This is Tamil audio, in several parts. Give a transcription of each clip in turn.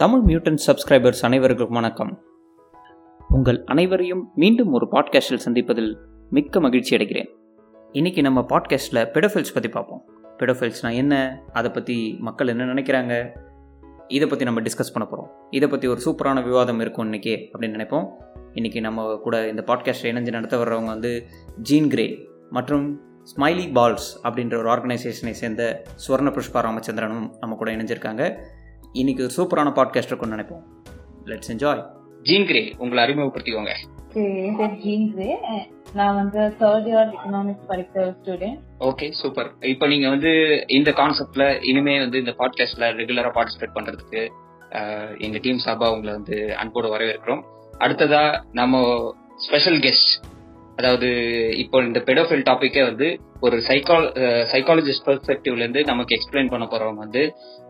தமிழ் மியூட்டன் சப்ஸ்கிரைபர்ஸ் அனைவருக்கும் வணக்கம். உங்கள் அனைவரையும் மீண்டும் ஒரு பாட்காஸ்டில் சந்திப்பதில் மிக்க மகிழ்ச்சி அடைகிறேன். இன்றைக்கி நம்ம பாட்காஸ்ட்டில் பெடோஃபில்ஸ் பற்றி பார்ப்போம். பெடோஃபில்ஸ்னால் என்ன? அதை பற்றி மக்கள் என்ன நினைக்கிறாங்க? இதை பற்றி நம்ம டிஸ்கஸ் பண்ண போகிறோம் இதை பற்றி ஒரு சூப்பரான விவாதம் இருக்கும் இன்றைக்கி அப்படின்னு நினைப்போம். இன்றைக்கி நம்ம கூட இந்த பாட்காஸ்ட்டை இணைஞ்சு நடத்த வர்றவங்க வந்து ஜீன் கிரே மற்றும் ஸ்மைலி பால்ஸ் அப்படின்ற ஒரு ஆர்கனைசேஷனை சேர்ந்த சுவர்ண புஷ்பா ராமச்சந்திரனும் நம்ம கூட இணைஞ்சிருக்காங்க. இன்னைக்கு ஒரு சூப்பரான பாட்காஸ்ட் இருக்கும்னு நினைப்போம். லெட்ஸ் என்ஜாய் ஜீன் கிரே உங்களை அறிமுகப்படுத்திக்கோங்க. ஜீன் கிரே நான் வந்து தேர்ட் இயர் எக்கனாமிக்ஸ் படிக்கிற ஸ்டூடெண்ட் ஓகே சூப்பர் இப்போ நீங்க வந்து இந்த கான்செப்ட்ல இனிமே வந்து இந்த பாட்காஸ்ட்ல ரெகுலரா பார்ட்டிசிபேட் பண்றதுக்கு எங்க டீம் சார்பா உங்களை வந்து அன்போடு வரவேற்கிறோம். அடுத்ததா நம்ம ஸ்பெஷல் கெஸ்ட் அதாவது இப்போ இந்த பெடோஃபில் டாபிக்கே வந்து ஒரு சைக்கால் சைக்காலஜிஸ்ட் பெர்ஸ்பெக்டிவ்ல இருந்து நமக்கு எக்ஸ்பிளைன் பண்ண போறவங்க வந்து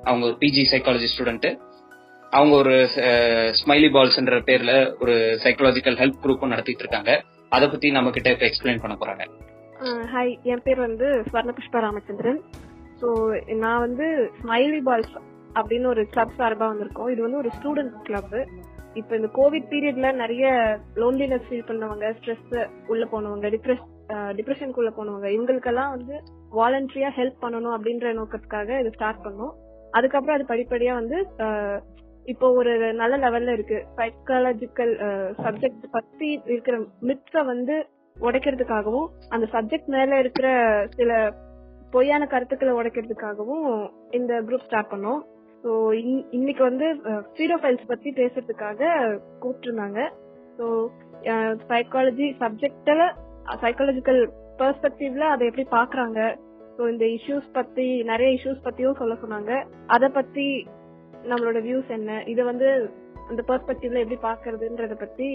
அவங்க ஒரு பிஜி சைக்காலஜி ஸ்டூடெண்ட் அவங்க ஒரு ஸ்மைலி பால்ஸ்ன்ற பேர்ல ஒரு சைக்காலஜிக்கல் ஹெல்ப் குரூப்பும் நடத்திட்டு இருக்காங்க அதை பத்தி நம்ம கிட்ட இப்ப எக்ஸ்பிளைன் பண்ண போறாங்க. ஹாய் என் பேர் வந்து ஸ்வர்ண புஷ்பா ராமச்சந்திரன். ஸோ நான் வந்து ஸ்மைலி பால்ஸ் அப்படின்னு ஒரு கிளப் சார்பாக வந்திருக்கோம். இது வந்து ஒரு ஸ்டூடெண்ட் கிளப் இப்போ இந்த கோவிட் பீரியட்ல நிறைய லோன்லினஸ் ஃபீல் பண்ணவங்க ஸ்ட்ரெஸ் உள்ள போனவங்க டிப்ரெஸ் டிப்ரெஷனுக்குள்ள போனவங்க இவங்களுக்கெல்லாம் வந்து வாலண்டரியா ஹெல்ப் பண்ணணும் அப்படின்ற நோக்கத்துக்காக இது ஸ்டார்ட் பண்ணோம். அதுக்கப்புறம் அது படிப்படியா வந்து இப்போ ஒரு நல்ல லெவல்ல இருக்கு. சைக்காலஜிக்கல் சப்ஜெக்ட் பத்தி இருக்கிற மித்ஸ வந்து உடைக்கிறதுக்காகவும் அந்த சப்ஜெக்ட் மேல இருக்கிற சில பொய்யான கருத்துக்களை உடைக்கிறதுக்காகவும் இந்த குரூப் ஸ்டார்ட் பண்ணோம். ஸோ இன்னைக்கு வந்து ஃபீரோஃபைல்ஸ் பத்தி பேசுறதுக்காக கூப்பிட்டுருந்தாங்க ஸோ சைக்காலஜி சப்ஜெக்ட்ல சைக்காலஜிக்கல் பெர்ஸ்பெக்டிவ்ல அதை எப்படி பாக்குறாங்க? ஸோ இந்த இஷ்யூஸ் பத்தி நிறைய இஷ்யூஸ் பத்தியும் சொல்ல சொன்னாங்க. அதை பத்தி நம்மளோட வியூஸ் என்ன? இதை வந்து அந்த பெர்ஸ்பெக்டிவ்ல எப்படி பாக்குறதுன்றத பத்தி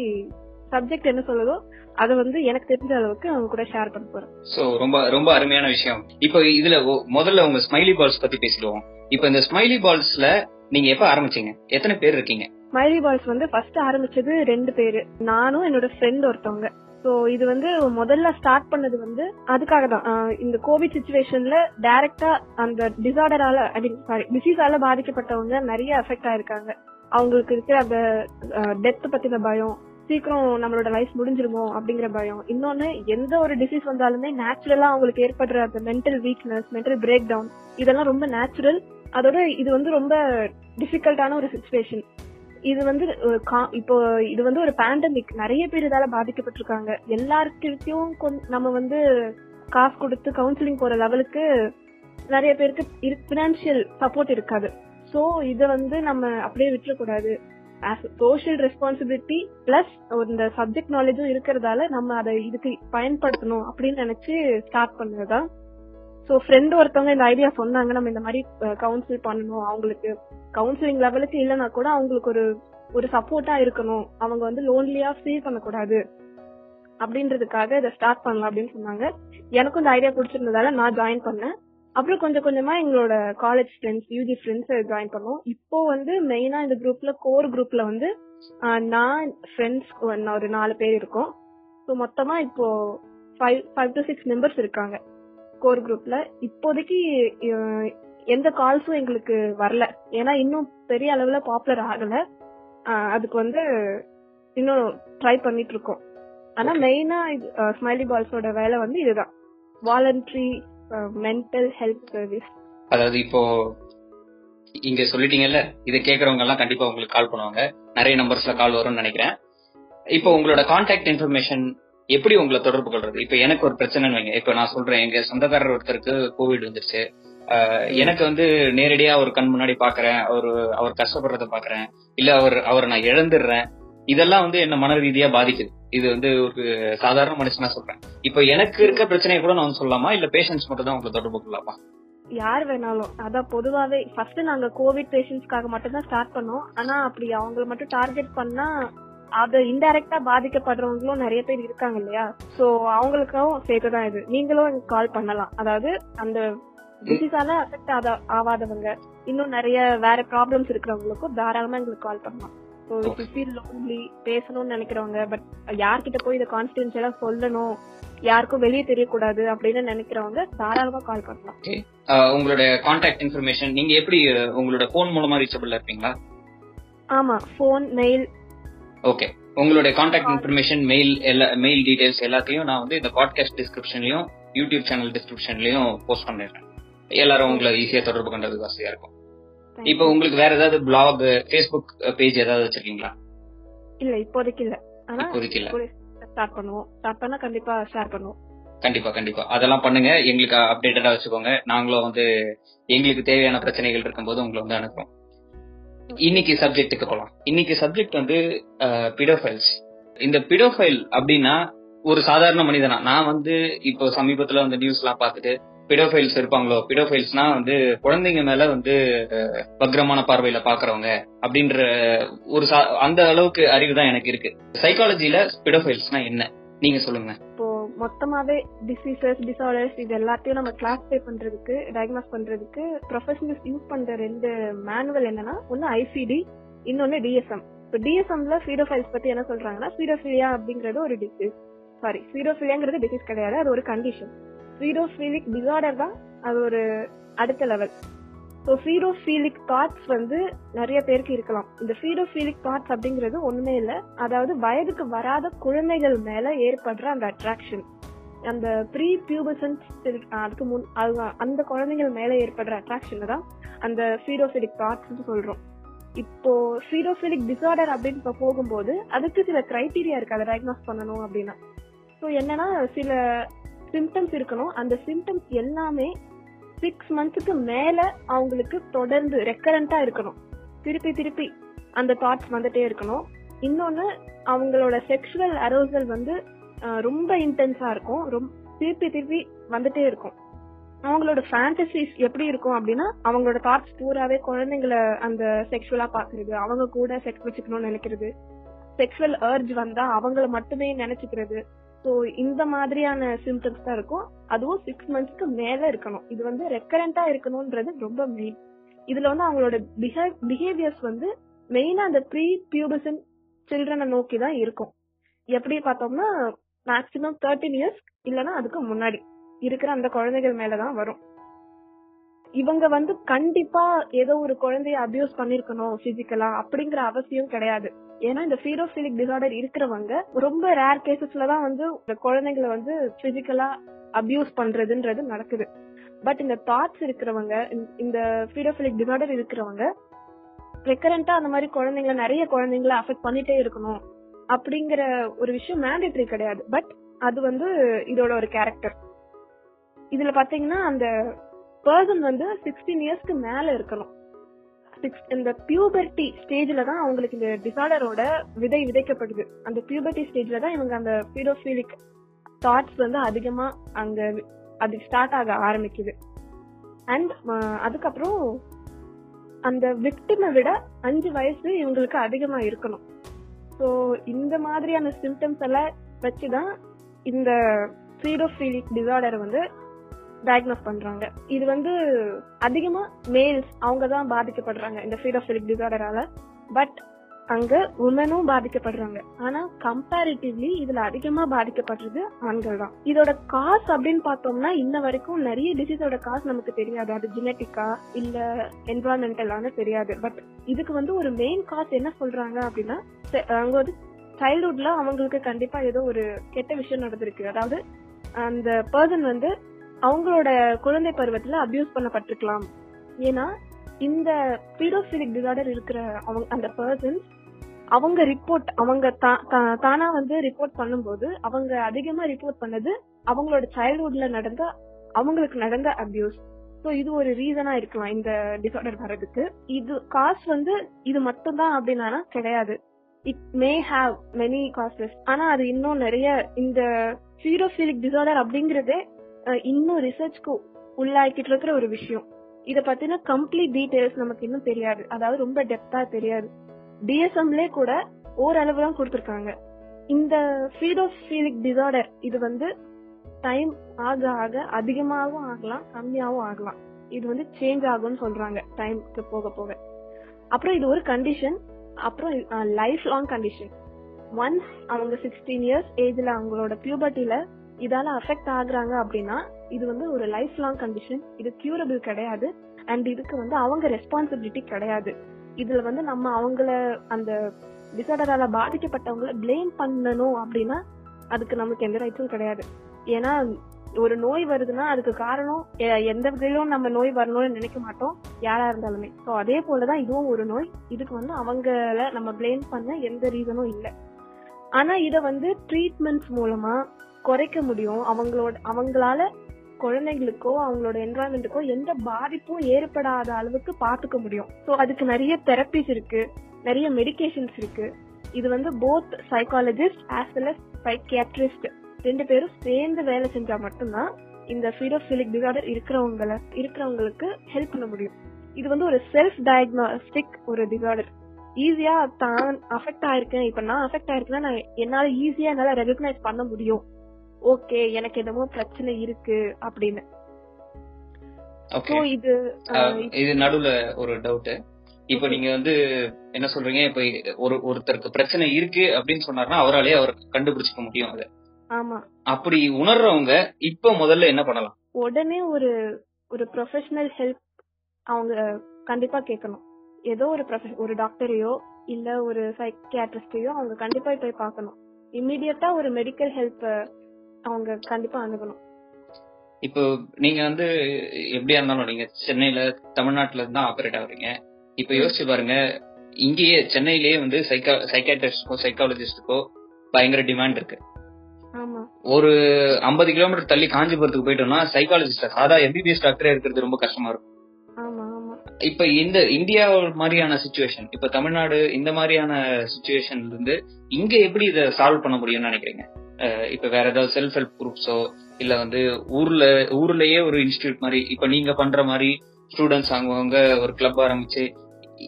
சப்ஜெக்ட் என்ன சொல்லுதோ அதை வந்து எனக்கு தெரிஞ்ச அளவுக்கு அவங்க கூட ஷேர் பண்ண போறேன். சோ ரொம்ப ரொம்ப அருமையான விஷயம். இப்போ இதுல முதல்ல உங்க ஸ்மைலி பால்ஸ் பத்தி பேசிடுவோம். இப்ப இந்த ஸ்மைலி பால்ஸ்ல நீங்க எப்ப ஆரம்பிச்சீங்க? எத்தனை பேர் இருக்கீங்க? ஸ்மைலி பால்ஸ் வந்து ஃபர்ஸ்ட் ஆரம்பிச்சது ரெண்டு பேரு. நானும் என்னோட ஃப்ரெண்ட் ஒருத்தவங்க. சோ இது வந்து முதல்ல ஸ்டார்ட் பண்ணது வந்து அதுக்காக தான். இந்த கோவிட் சுச்சுவேஷன்ல டைரக்டா அந்த டிசார்டரால ஐ மீன் சாரி டிசீஸால பாதிக்கப்பட்டவங்க நிறைய அஃபெக்ட் ஆயிருக்காங்க. அவங்களுக்கு இருக்கிற அந்த டெத் பத்தின பயம் சீக்கிரம் நம்மளோட லைஃப் முடிஞ்சிருமோ அப்படிங்கிற பயம். இன்னொன்னு எந்த ஒரு டிசீஸ் வந்தாலுமே நேச்சுரலா அவங்களுக்கு ஏற்படுற அந்த mental weakness mental breakdown இதெல்லாம் ரொம்ப நேச்சுரல் அதோட இது வந்து ரொம்ப டிஃபிகல்ட்டான ஒரு சுச்சுவேஷன் இது வந்து கா- இப்போ இது வந்து ஒரு பேண்டமிக் நிறைய பேர் இதால பாதிக்கப்பட்டிருக்காங்க. எல்லாருக்கிட்டையும் நம்ம வந்து காசு கொடுத்து கவுன்சிலிங் போற லெவலுக்கு நிறைய பேருக்கு பினான்சியல் சப்போர்ட் இருக்காது. ஸோ இதை வந்து நம்ம அப்படியே விட்டுறக்கூடாது. சோஷியல் ரெஸ்பான்சிபிலிட்டி பிளஸ் இந்த சப்ஜெக்ட் நாலேஜும் இருக்கிறதால நம்ம அதை இதுக்கு பயன்படுத்தணும் அப்படின்னு நினைச்சு ஸ்டார்ட் பண்ணதுதான் சோ ஃப்ரெண்ட் ஒருத்தவங்க இந்த ஐடியா சொன்னாங்க நம்ம இந்த மாதிரி கவுன்சில் பண்ணணும். அவங்களுக்கு கவுன்சிலிங் லெவலுக்கு இல்லைன்னா கூட அவங்களுக்கு ஒரு ஒரு சப்போர்ட்டா இருக்கணும். அவங்க வந்து லோன்லியா ஃபீல் பண்ணக்கூடாது. அப்படின்றதுக்காக இதை ஸ்டார்ட் பண்ணலாம் அப்படின்னு சொன்னாங்க. எனக்கும் இந்த ஐடியா பிடிச்சிருந்ததால நான் ஜாயின் பண்ணேன். அப்புறம் கொஞ்சம் கொஞ்சமா எங்களோட college friends UG friends join பண்ணோம். இப்போ வந்து மெயினா இந்த குரூப்ல கோர் குரூப்ல வந்து நான் ஃப்ரெண்ட்ஸ் ஒரு நாலு பேர் இருக்கோம். ஸோ மொத்தமா இப்போ five five to six members இருக்காங்க. கோர் குரூப்ல இப்போதைக்கு எந்த கால்ஸும் எங்களுக்கு வரல. ஏன்னா இன்னும் பெரிய அளவுல பாப்புலர் ஆகல. அதுக்கு வந்து இன்னும் ட்ரை பண்ணிட்டு இருக்கோம் ஆனா மெயினா ஸ்மைலி பால்ஸோட வேலை வந்து இதுதான். வாலண்டரி மென்டல் ஹெல்த் சர்வீஸ் அதாவது இப்போ இங்க சொல்லிட்டீங்கல்ல இதை கேக்குறவங்க எல்லாம் கண்டிப்பா உங்களுக்கு கால் பண்ணுவாங்க. நிறைய நம்பர்ஸ்ல கால் வரும்னு நினைக்கிறேன். இப்போ உங்களோட கான்டாக்ட் இன்ஃபர்மேஷன் எப்படி உங்களை தொடர்பு கொள்றது? இப்ப எனக்கு ஒரு பிரச்சனைன்னு வைங்க. இப்ப நான் சொல்றேன் எங்க சொந்தக்காரர் ஒருத்தருக்கு கோவிட் வந்துருச்சு. எனக்கு வந்து நேரடியா ஒரு கண் முன்னாடி பாக்குறேன் அவரு அவர் கஷ்டப்படுறத பாக்குறேன் இல்ல அவர் அவரை நான் இழந்துடுறேன். இதெல்லாம் வந்து என்ன மன ரீதியா பாதிக்குது. இது வந்து ஒரு சாதாரண மனுஷனா சொல்றேன். இப்ப எனக்கு இருக்க பிரச்சனையை கூட நான் வந்து சொல்லலாமா? இல்ல பேஷன்ஸ் மட்டும் தான் உங்களை தொடர்பு கொள்ளலாமா? யார் வேணாலும். அதான் பொதுவாவே ஃபர்ஸ்ட் நாங்க கோவிட் பேஷண்ட்ஸ்க்காக மட்டும் தான் ஸ்டார்ட் பண்ணோம். ஆனா அப்படி அவங்கள மட்டும் டார்கெட் பண்ணா அது இன்டைரக்டா பாதிக்கப்படுறவங்களும் நிறைய பேர் இருக்காங்க இல்லையா? சோ அவங்களுக்கும் சேர்த்து தான் இது. நீங்களும் எனக்கு கால் பண்ணலாம். அதாவது அந்த டிசீஸால அஃபெக்ட் ஆகாதவங்க இன்னும் நிறைய வேற ப்ராப்ளம்ஸ் இருக்கிறவங்களுக்கும் தாராளமா எங்களுக்கு கால் பண்ணலாம். ஸோ இப்போ ஃபீல் லோன்லி பேசணும்னு நினைக்கிறவங்க பட் யார்கிட்ட போய் இதை கான்ஃபிடென்ஷியலா சொல்லணும் யாருக்கும் வெளியே தெரியக்கூடாது அப்படின்னு நினைக்கிறவங்க தாராளமா கால் பண்ணலாம். உங்களோட கான்டாக்ட் இன்ஃபர்மேஷன் நீங்க எப்படி உங்களோட போன் மூலமா ரீச்சபிள் இருப்பீங்களா? ஆமா ஃபோன் மெயில் ஓகே உங்களுடைய கான்டாக்ட் இன்ஃபர்மேஷன் மெயில் எல்லா மெயில் டீடைல்ஸ் எல்லாத்தையும் நான் வந்து இந்த பாட்காஸ்ட் டிஸ்கிரிப்ஷன்லயும் யூடியூப் சேனல் டிஸ்கிரிப்ஷன்லயும் போஸ்ட் பண்ணிடுறேன். எல்லாரும் உங்களை ஈஸியா தொடர்பு கொண்டதுக்கு வசதியா இருக்கும். இப்போ உங்களுக்கு வேற ஏதாவது பிளாக் ஃபேஸ்புக் பேஜ் ஏதாவது வச்சிருக்கீங்களா? இல்ல இப்போதைக்கு இல்ல. ஆனா இப்போதைக்கு இல்ல. ஸ்டார்ட் பண்ணுவோம். ஸ்டார்ட் பண்ணா கண்டிப்பா ஷேர் பண்ணுவோம். கண்டிப்பா கண்டிப்பா. அதெல்லாம் பண்ணுங்க. எங்களுக்கு அப்டேட்டடா வச்சுக்கோங்க. நாங்களும் வந்து எங்களுக்கு தேவையான பிரச்சனைகள் இருக்கும்போது உங்களை வந்து அனுப்புறோம். இன்னைக்கு சப்ஜெக்ட்டுக்கு போலாம். இன்னைக்கு சப்ஜெக்ட் வந்து பிடோஃபைல்ஸ் இந்த பிடோஃபைல் அப்படின்னா ஒரு சாதாரண மனிதனா? நான் வந்து இப்போ சமீபத்துல வந்து நியூஸ் எல்லாம் பார்த்துட்டு பிடோஃபைல்ஸ் இருப்பாங்களோ? பிடோஃபைல்ஸ்னா வந்து குழந்தைங்க மேல வந்து அஹ், வக்ரமான பார்வையில பாக்குறவங்க அப்படின்ற ஒரு சா- அந்த அளவுக்கு அறிவு தான் எனக்கு இருக்கு. சைக்காலஜில பிடோஃபைல்ஸ்னா என்ன? நீங்க சொல்லுங்க. மொத்தமாவே டிசீசஸ் டிசார்டர்ஸ் இது எல்லாத்தையும் நம்ம கிளாஸிஃபை பண்றதுக்கு டயக்னாஸ் பண்றதுக்கு ப்ரொஃபஷனல்ஸ் யூஸ் பண்ற ரெண்டு மேனுவல் என்னன்னா ஒன்னு ஐசிடி இன்னொன்னு டிஎஸ்எம் இப்போ டிஎஸ்எம்ல ஃபீடோஃபைல்ஸ் பத்தி என்ன சொல்றாங்கன்னா ஃபீடோஃபிலியா அப்படிங்கறது ஒரு டிசீஸ் சாரி ஃபீடோஃபிலியாங்கிறது டிசீஸ் கிடையாது அது ஒரு கண்டிஷன் ஃபீடோஃபீலிக் டிசார்டர் தான் அது ஒரு அடுத்த லெவல் ஸோ ஃபீடோஃபீலிக் தாட்ஸ் வந்து நிறைய பேருக்கு இருக்கலாம். இந்த ஃபீடோஃபீலிக் தாட்ஸ் அப்படிங்கிறது ஒன்றுமே இல்லை. அதாவது வயதுக்கு வராத குழந்தைகள் மேல ஏற்படுற அந்த அட்ராக்ஷன் அந்த ப்ரீ பியூபசன்ஸ் அதுக்கு முன் அது- அந்த குழந்தைகள் மேல ஏற்படுற அட்ராக்ஷன் தான் அந்த ஃபீடோஃபிலிக் தாட்ஸ் சொல்றோம். இப்போ ஃபீடோஃபிலிக் டிசார்டர் அப்படின்னு இப்போ போகும்போது அதுக்கு சில கிரைட்டீரியா இருக்கு. அதை டயக்னாஸ் பண்ணணும் அப்படின்னா. ஸோ என்னன்னா சில சிம்டம்ஸ் இருக்கணும். அந்த சிம்டம்ஸ் எல்லாமே சிக்ஸ் மந்த்ஸுக்கு மேல அவங்களுக்கு தொடர்ந்து ரெக்கரண்டா இருக்கணும். திருப்பி திருப்பி அந்த தாட்ஸ் வந்துட்டே இருக்கணும். இன்னொன்னு அவங்களோட செக்ஷுவல் அரோசல் வந்து ரொம்ப இன்டென்ஸா இருக்கும். ரொம்ப திருப்பி திருப்பி வந்துட்டே இருக்கும். அவங்களோட ஃபேண்டசிஸ் எப்படி இருக்கும் அப்படின்னா அவங்களோட தாட்ஸ் பூராவே குழந்தைங்கள அந்த செக்ஷுவலா பாக்குறது அவங்க கூட செக்ஸ் வச்சுக்கணும்னு நினைக்கிறது. செக்ஷுவல் அர்ஜ் வந்தா அவங்கள மட்டுமே நினைச்சுக்கிறது. ஸோ இந்த மாதிரியான சிம்டம்ஸ் தான் இருக்கும். அதுவும் சிக்ஸ் மந்த்ஸ்க்கு மேல இருக்கணும். இது வந்து ரெக்கரண்டா இருக்கணும்ன்றது ரொம்ப மெயின் இதுல வந்து அவங்களோட பிஹேவியர்ஸ் வந்து மெயினா அந்த ப்ரீ பியூபசன் சில்ட்ரனை நோக்கி தான் இருக்கும். எப்படி பார்த்தோம்னா மேக்சிமம் தேர்ட்டின் இயர்ஸ் இல்லைன்னா அதுக்கு முன்னாடி இருக்கிற அந்த குழந்தைகள் மேலதான் வரும். இவங்க வந்து கண்டிப்பா ஏதோ ஒரு குழந்தைய அபியூஸ் பண்ணிருக்கணும் பிசிக்கலா அப்படிங்கிற அவசியம் கிடையாது. ஏன்னா இந்த ஃபீரோஃபிலிக் டிசார்டர் இருக்கிறவங்க ரொம்ப ரேர் கேசஸ்ல தான் வந்து இந்த குழந்தைங்களை வந்து பிசிக்கலா அபியூஸ் பண்றதுன்றது நடக்குது. பட் இந்த தாட்ஸ் இருக்கிறவங்க இந்த- ஃபீடோஃபிலிக் டிசார்டர் இருக்கிறவங்க ரெக்கரண்டா அந்த மாதிரி குழந்தைங்களை நிறைய குழந்தைங்களை அஃபெக்ட் பண்ணிட்டே இருக்கணும் அப்படிங்கிற ஒரு விஷயம் மேண்டேட்டரி கிடையாது. பட் அது வந்து இதோட ஒரு கேரக்டர் இதுல பாத்தீங்கன்னா அந்த பர்சன் வந்து சிக்ஸ்டீன் இயர்ஸ்க்கு மேல இருக்கணும். சிக்ஸ்த் இந்த பியூபர்ட்டி ஸ்டேஜ்ல தான் அவங்களுக்கு இந்த டிசார்டரோட விதை விதைக்கப்படுது. அந்த பியூபர்ட்டி ஸ்டேஜ்ல தான் இவங்க அந்த பீடோஃபீலிக் தாட்ஸ் வந்து அதிகமா அங்க அது ஸ்டார்ட் ஆக ஆரம்பிக்குது. அண்ட் அதுக்கப்புறம் அந்த விக்டிமை விட அஞ்சு வயசு இவங்களுக்கு அதிகமா இருக்கணும். ஸோ இந்த மாதிரியான சிம்டம்ஸ் எல்லாம் வச்சுதான் இந்த பீடோஃபீலிக் டிசார்டர் வந்து டயக்னோஸ் பண்றாங்க. இது வந்து அதிகமா மேல்ஸ் அவங்க தான் பாதிக்கப்படுறாங்க இந்த ஃபீடோஃபிலிக் டிசார்டரால பட் அங்க உமனும் பாதிக்கப்படுறாங்க. ஆனா கம்பேரிட்டிவ்லி இதுல அதிகமா பாதிக்கப்படுறது ஆண்கள் தான். இதோட காஸ் அப்படின்னு பார்த்தோம்னா இன்ன வரைக்கும் நிறைய டிசீஸோட காஸ் நமக்கு தெரியாது. அது ஜெனட்டிக்கா இல்ல என்வரான்மெண்டலான்னு தெரியாது. பட் இதுக்கு வந்து ஒரு மெயின் காஸ் என்ன சொல்றாங்க அப்படின்னா அங்க வந்து சைல்ட்ஹுட்ல அவங்களுக்கு கண்டிப்பா ஏதோ ஒரு கெட்ட விஷயம் நடந்திருக்கு. அதாவது அந்த பர்சன் வந்து அவங்களோட குழந்தை பருவத்துல அபியூஸ் பண்ணப்பட்டிருக்கலாம். ஏன்னா இந்த பீடோஃபிலிக் டிசார்டர் இருக்கிற அவங்க அந்த பர்சன் அவங்க ரிப்போர்ட் அவங்க தா- தா- தானா வந்து ரிப்போர்ட் பண்ணும்போது அவங்க அதிகமா ரிப்போர்ட் பண்ணது அவங்களோட சைல்ட்ஹுட்ல நடந்த அவங்களுக்கு நடந்த அபியூஸ் ஸோ இது ஒரு ரீசனா இருக்கலாம் இந்த டிசார்டர் வர்றதுக்கு. இது காஸ் வந்து இது மட்டும் தான் அப்படின்னா கிடையாது. It may have many causes ஆனா அது இன்னும் நிறைய இந்த சீரோஃபிலிக் டிசார்டர் அப்படிங்கறதே இன்னும் ரிசர்ச்க்கு உள்ளாக்கிட்டு இருக்கிற ஒரு விஷயம். இத பத்தின கம்ப்ளீட் டீடைல்ஸ் நமக்கு இன்னும் தெரியாது. அதாவது ரொம்ப டெப்தா தெரியாது. டிஎஸ்எம்லே கூட ஓரளவு தான் கொடுத்துருக்காங்க. இந்த ஃபீடோஃபீலிக் டிசார்டர் இது வந்து டைம் ஆக ஆக அதிகமாகவும் ஆகலாம் கம்மியாகவும் ஆகலாம். இது வந்து சேஞ்ச் ஆகும்னு சொல்றாங்க டைம்க்கு போக போக. அப்புறம் இது ஒரு கண்டிஷன் அப்புறம் லைஃப் லாங் கண்டிஷன் ஒன்ஸ் அவங்க சிக்ஸ்டீன் இயர்ஸ் ஏஜ்ல அவங்களோட பியூபர்ட்டில இதால அஃபெக்ட் ஆகுறாங்க அப்படின்னா இது வந்து ஒரு லைஃப் லாங் கண்டிஷன் இது கியூரபிள் கிடையாது. அண்ட் இதுக்கு வந்து அவங்க ரெஸ்பான்சிபிலிட்டி கிடையாது. இதுல வந்து நம்ம அவங்கள அந்த டிசார்டரால பாதிக்கப்பட்டவங்கள பிளேம் பண்ணணும் அப்படின்னா அதுக்கு நமக்கு எந்த ரைட்ஸும் கிடையாது. ஏன்னா ஒரு நோய் வருதுன்னா அதுக்கு காரணம் எ- எந்த விதையிலும் நம்ம நோய் வரணும்னு நினைக்க மாட்டோம் யாரா இருந்தாலுமே. ஸோ அதே போலதான் இதுவும் ஒரு நோய். இதுக்கு வந்து அவங்கள நம்ம பிளேம் பண்ண எந்த ரீசனும் இல்லை. ஆனா இத வந்து ட்ரீட்மெண்ட்ஸ் மூலமா குறைக்க முடியும். அவங்களோட அவங்களால குழந்தைங்களுக்கோ அவங்களோட என்வரான்மெண்ட்டுக்கோ எந்த பாதிப்பும் ஏற்படாத அளவுக்கு பாத்துக்க முடியும். ஸோ அதுக்கு நிறைய தெரப்பிஸ் இருக்கு. நிறைய மெடிகேஷன்ஸ் இருக்கு. இது வந்து both psychologist as well as psychiatrist ரெண்டு பேரும் சேர்ந்து வேலை செஞ்சா மட்டும்தான் இந்த ஃபீடோஃபிலிக் டிசார்டர் இருக்கிறவங்கள இருக்கிறவங்களுக்கு ஹெல்ப் பண்ண முடியும். இது வந்து ஒரு செல்ஃப் டயக்னாஸ்டிக் ஒரு டிசார்டர் ஈஸியா தான் அஃபெக்ட் ஆயிருக்கேன். இப்ப நான் அஃபெக்ட் ஆயிருக்கேன்னா நான் என்னால ஈஸியா என்னால ரெகக்னைஸ் பண்ண முடியும். ஓகே எனக்கு என்னமோ பிரச்சனை இருக்கு அப்படின்னு. இது இது நடுவுல ஒரு டவுட் இப்போ நீங்க வந்து என்ன சொல்றீங்க? இப்ப ஒரு ஒருத்தருக்கு பிரச்சனை இருக்கு அப்படின்னு சொன்னாருன்னா அவராலே அவர் கண்டுபிடிச்சுக்க முடியும் அதை. ஆமா. அப்படி உணர்றவங்க இப்ப முதல்ல என்ன பண்ணலாம்? உடனே ஒரு ஒரு ப்ரொஃபஷனல் ஹெல்ப் அவங்க கண்டிப்பா கேட்கணும். ஏதோ ஒரு ஒரு டாக்டரையோ இல்ல ஒரு சைக்கியாட்ரிஸ்டையோ அவங்க கண்டிப்பா போய் பார்க்கணும். இம்மிடியட்டா ஒரு மெடிக்கல் ஹெல்ப் அவங்க கண்டிப்பா அணுகணும். இப்போ நீங்க வந்து எப்படியா இருந்தாலும் நீங்க சென்னையில தமிழ்நாட்டுல இருந்து தான் ஆபரேட் ஆகுறீங்க இப்ப யோசிச்சு பாருங்க இங்கேயே சென்னையிலேயே வந்து சைக்கா சைக்காட்ரிஸ்டுக்கோ சைக்காலஜிஸ்டுக்கோ பயங்கர டிமாண்ட் இருக்கு. ஒரு ஐம்பது கிலோமீட்டர் தள்ளி காஞ்சிபுரத்துக்கு போயிட்டோம்னா சைக்காலஜிஸ்ட் சாதா எம்பிபிஎஸ் டாக்டரே இருக்கிறது ரொம்ப கஷ்டமா இருக்கும். இப்ப இந்த இந்தியா மாதிரியான சுச்சுவேஷன் இப்ப தமிழ்நாடு இந்த மாதிரியான சுச்சுவேஷன்ல இருந்து இங்க எப்படி இதை சால்வ் பண்ண முடியும்னு நினைக்கிறீங்க? இப்ப வேற ஏதாவது செல்ஃப் ஹெல்ப் குரூப்ஸோ இல்ல வந்து ஊர்ல ஊர்லயே ஒரு இன்ஸ்டியூட் மாதிரி இப்ப நீங்க பண்ற மாதிரி ஸ்டூடெண்ட்ஸ் அவங்கவங்க ஒரு கிளப் ஆரம்பிச்சு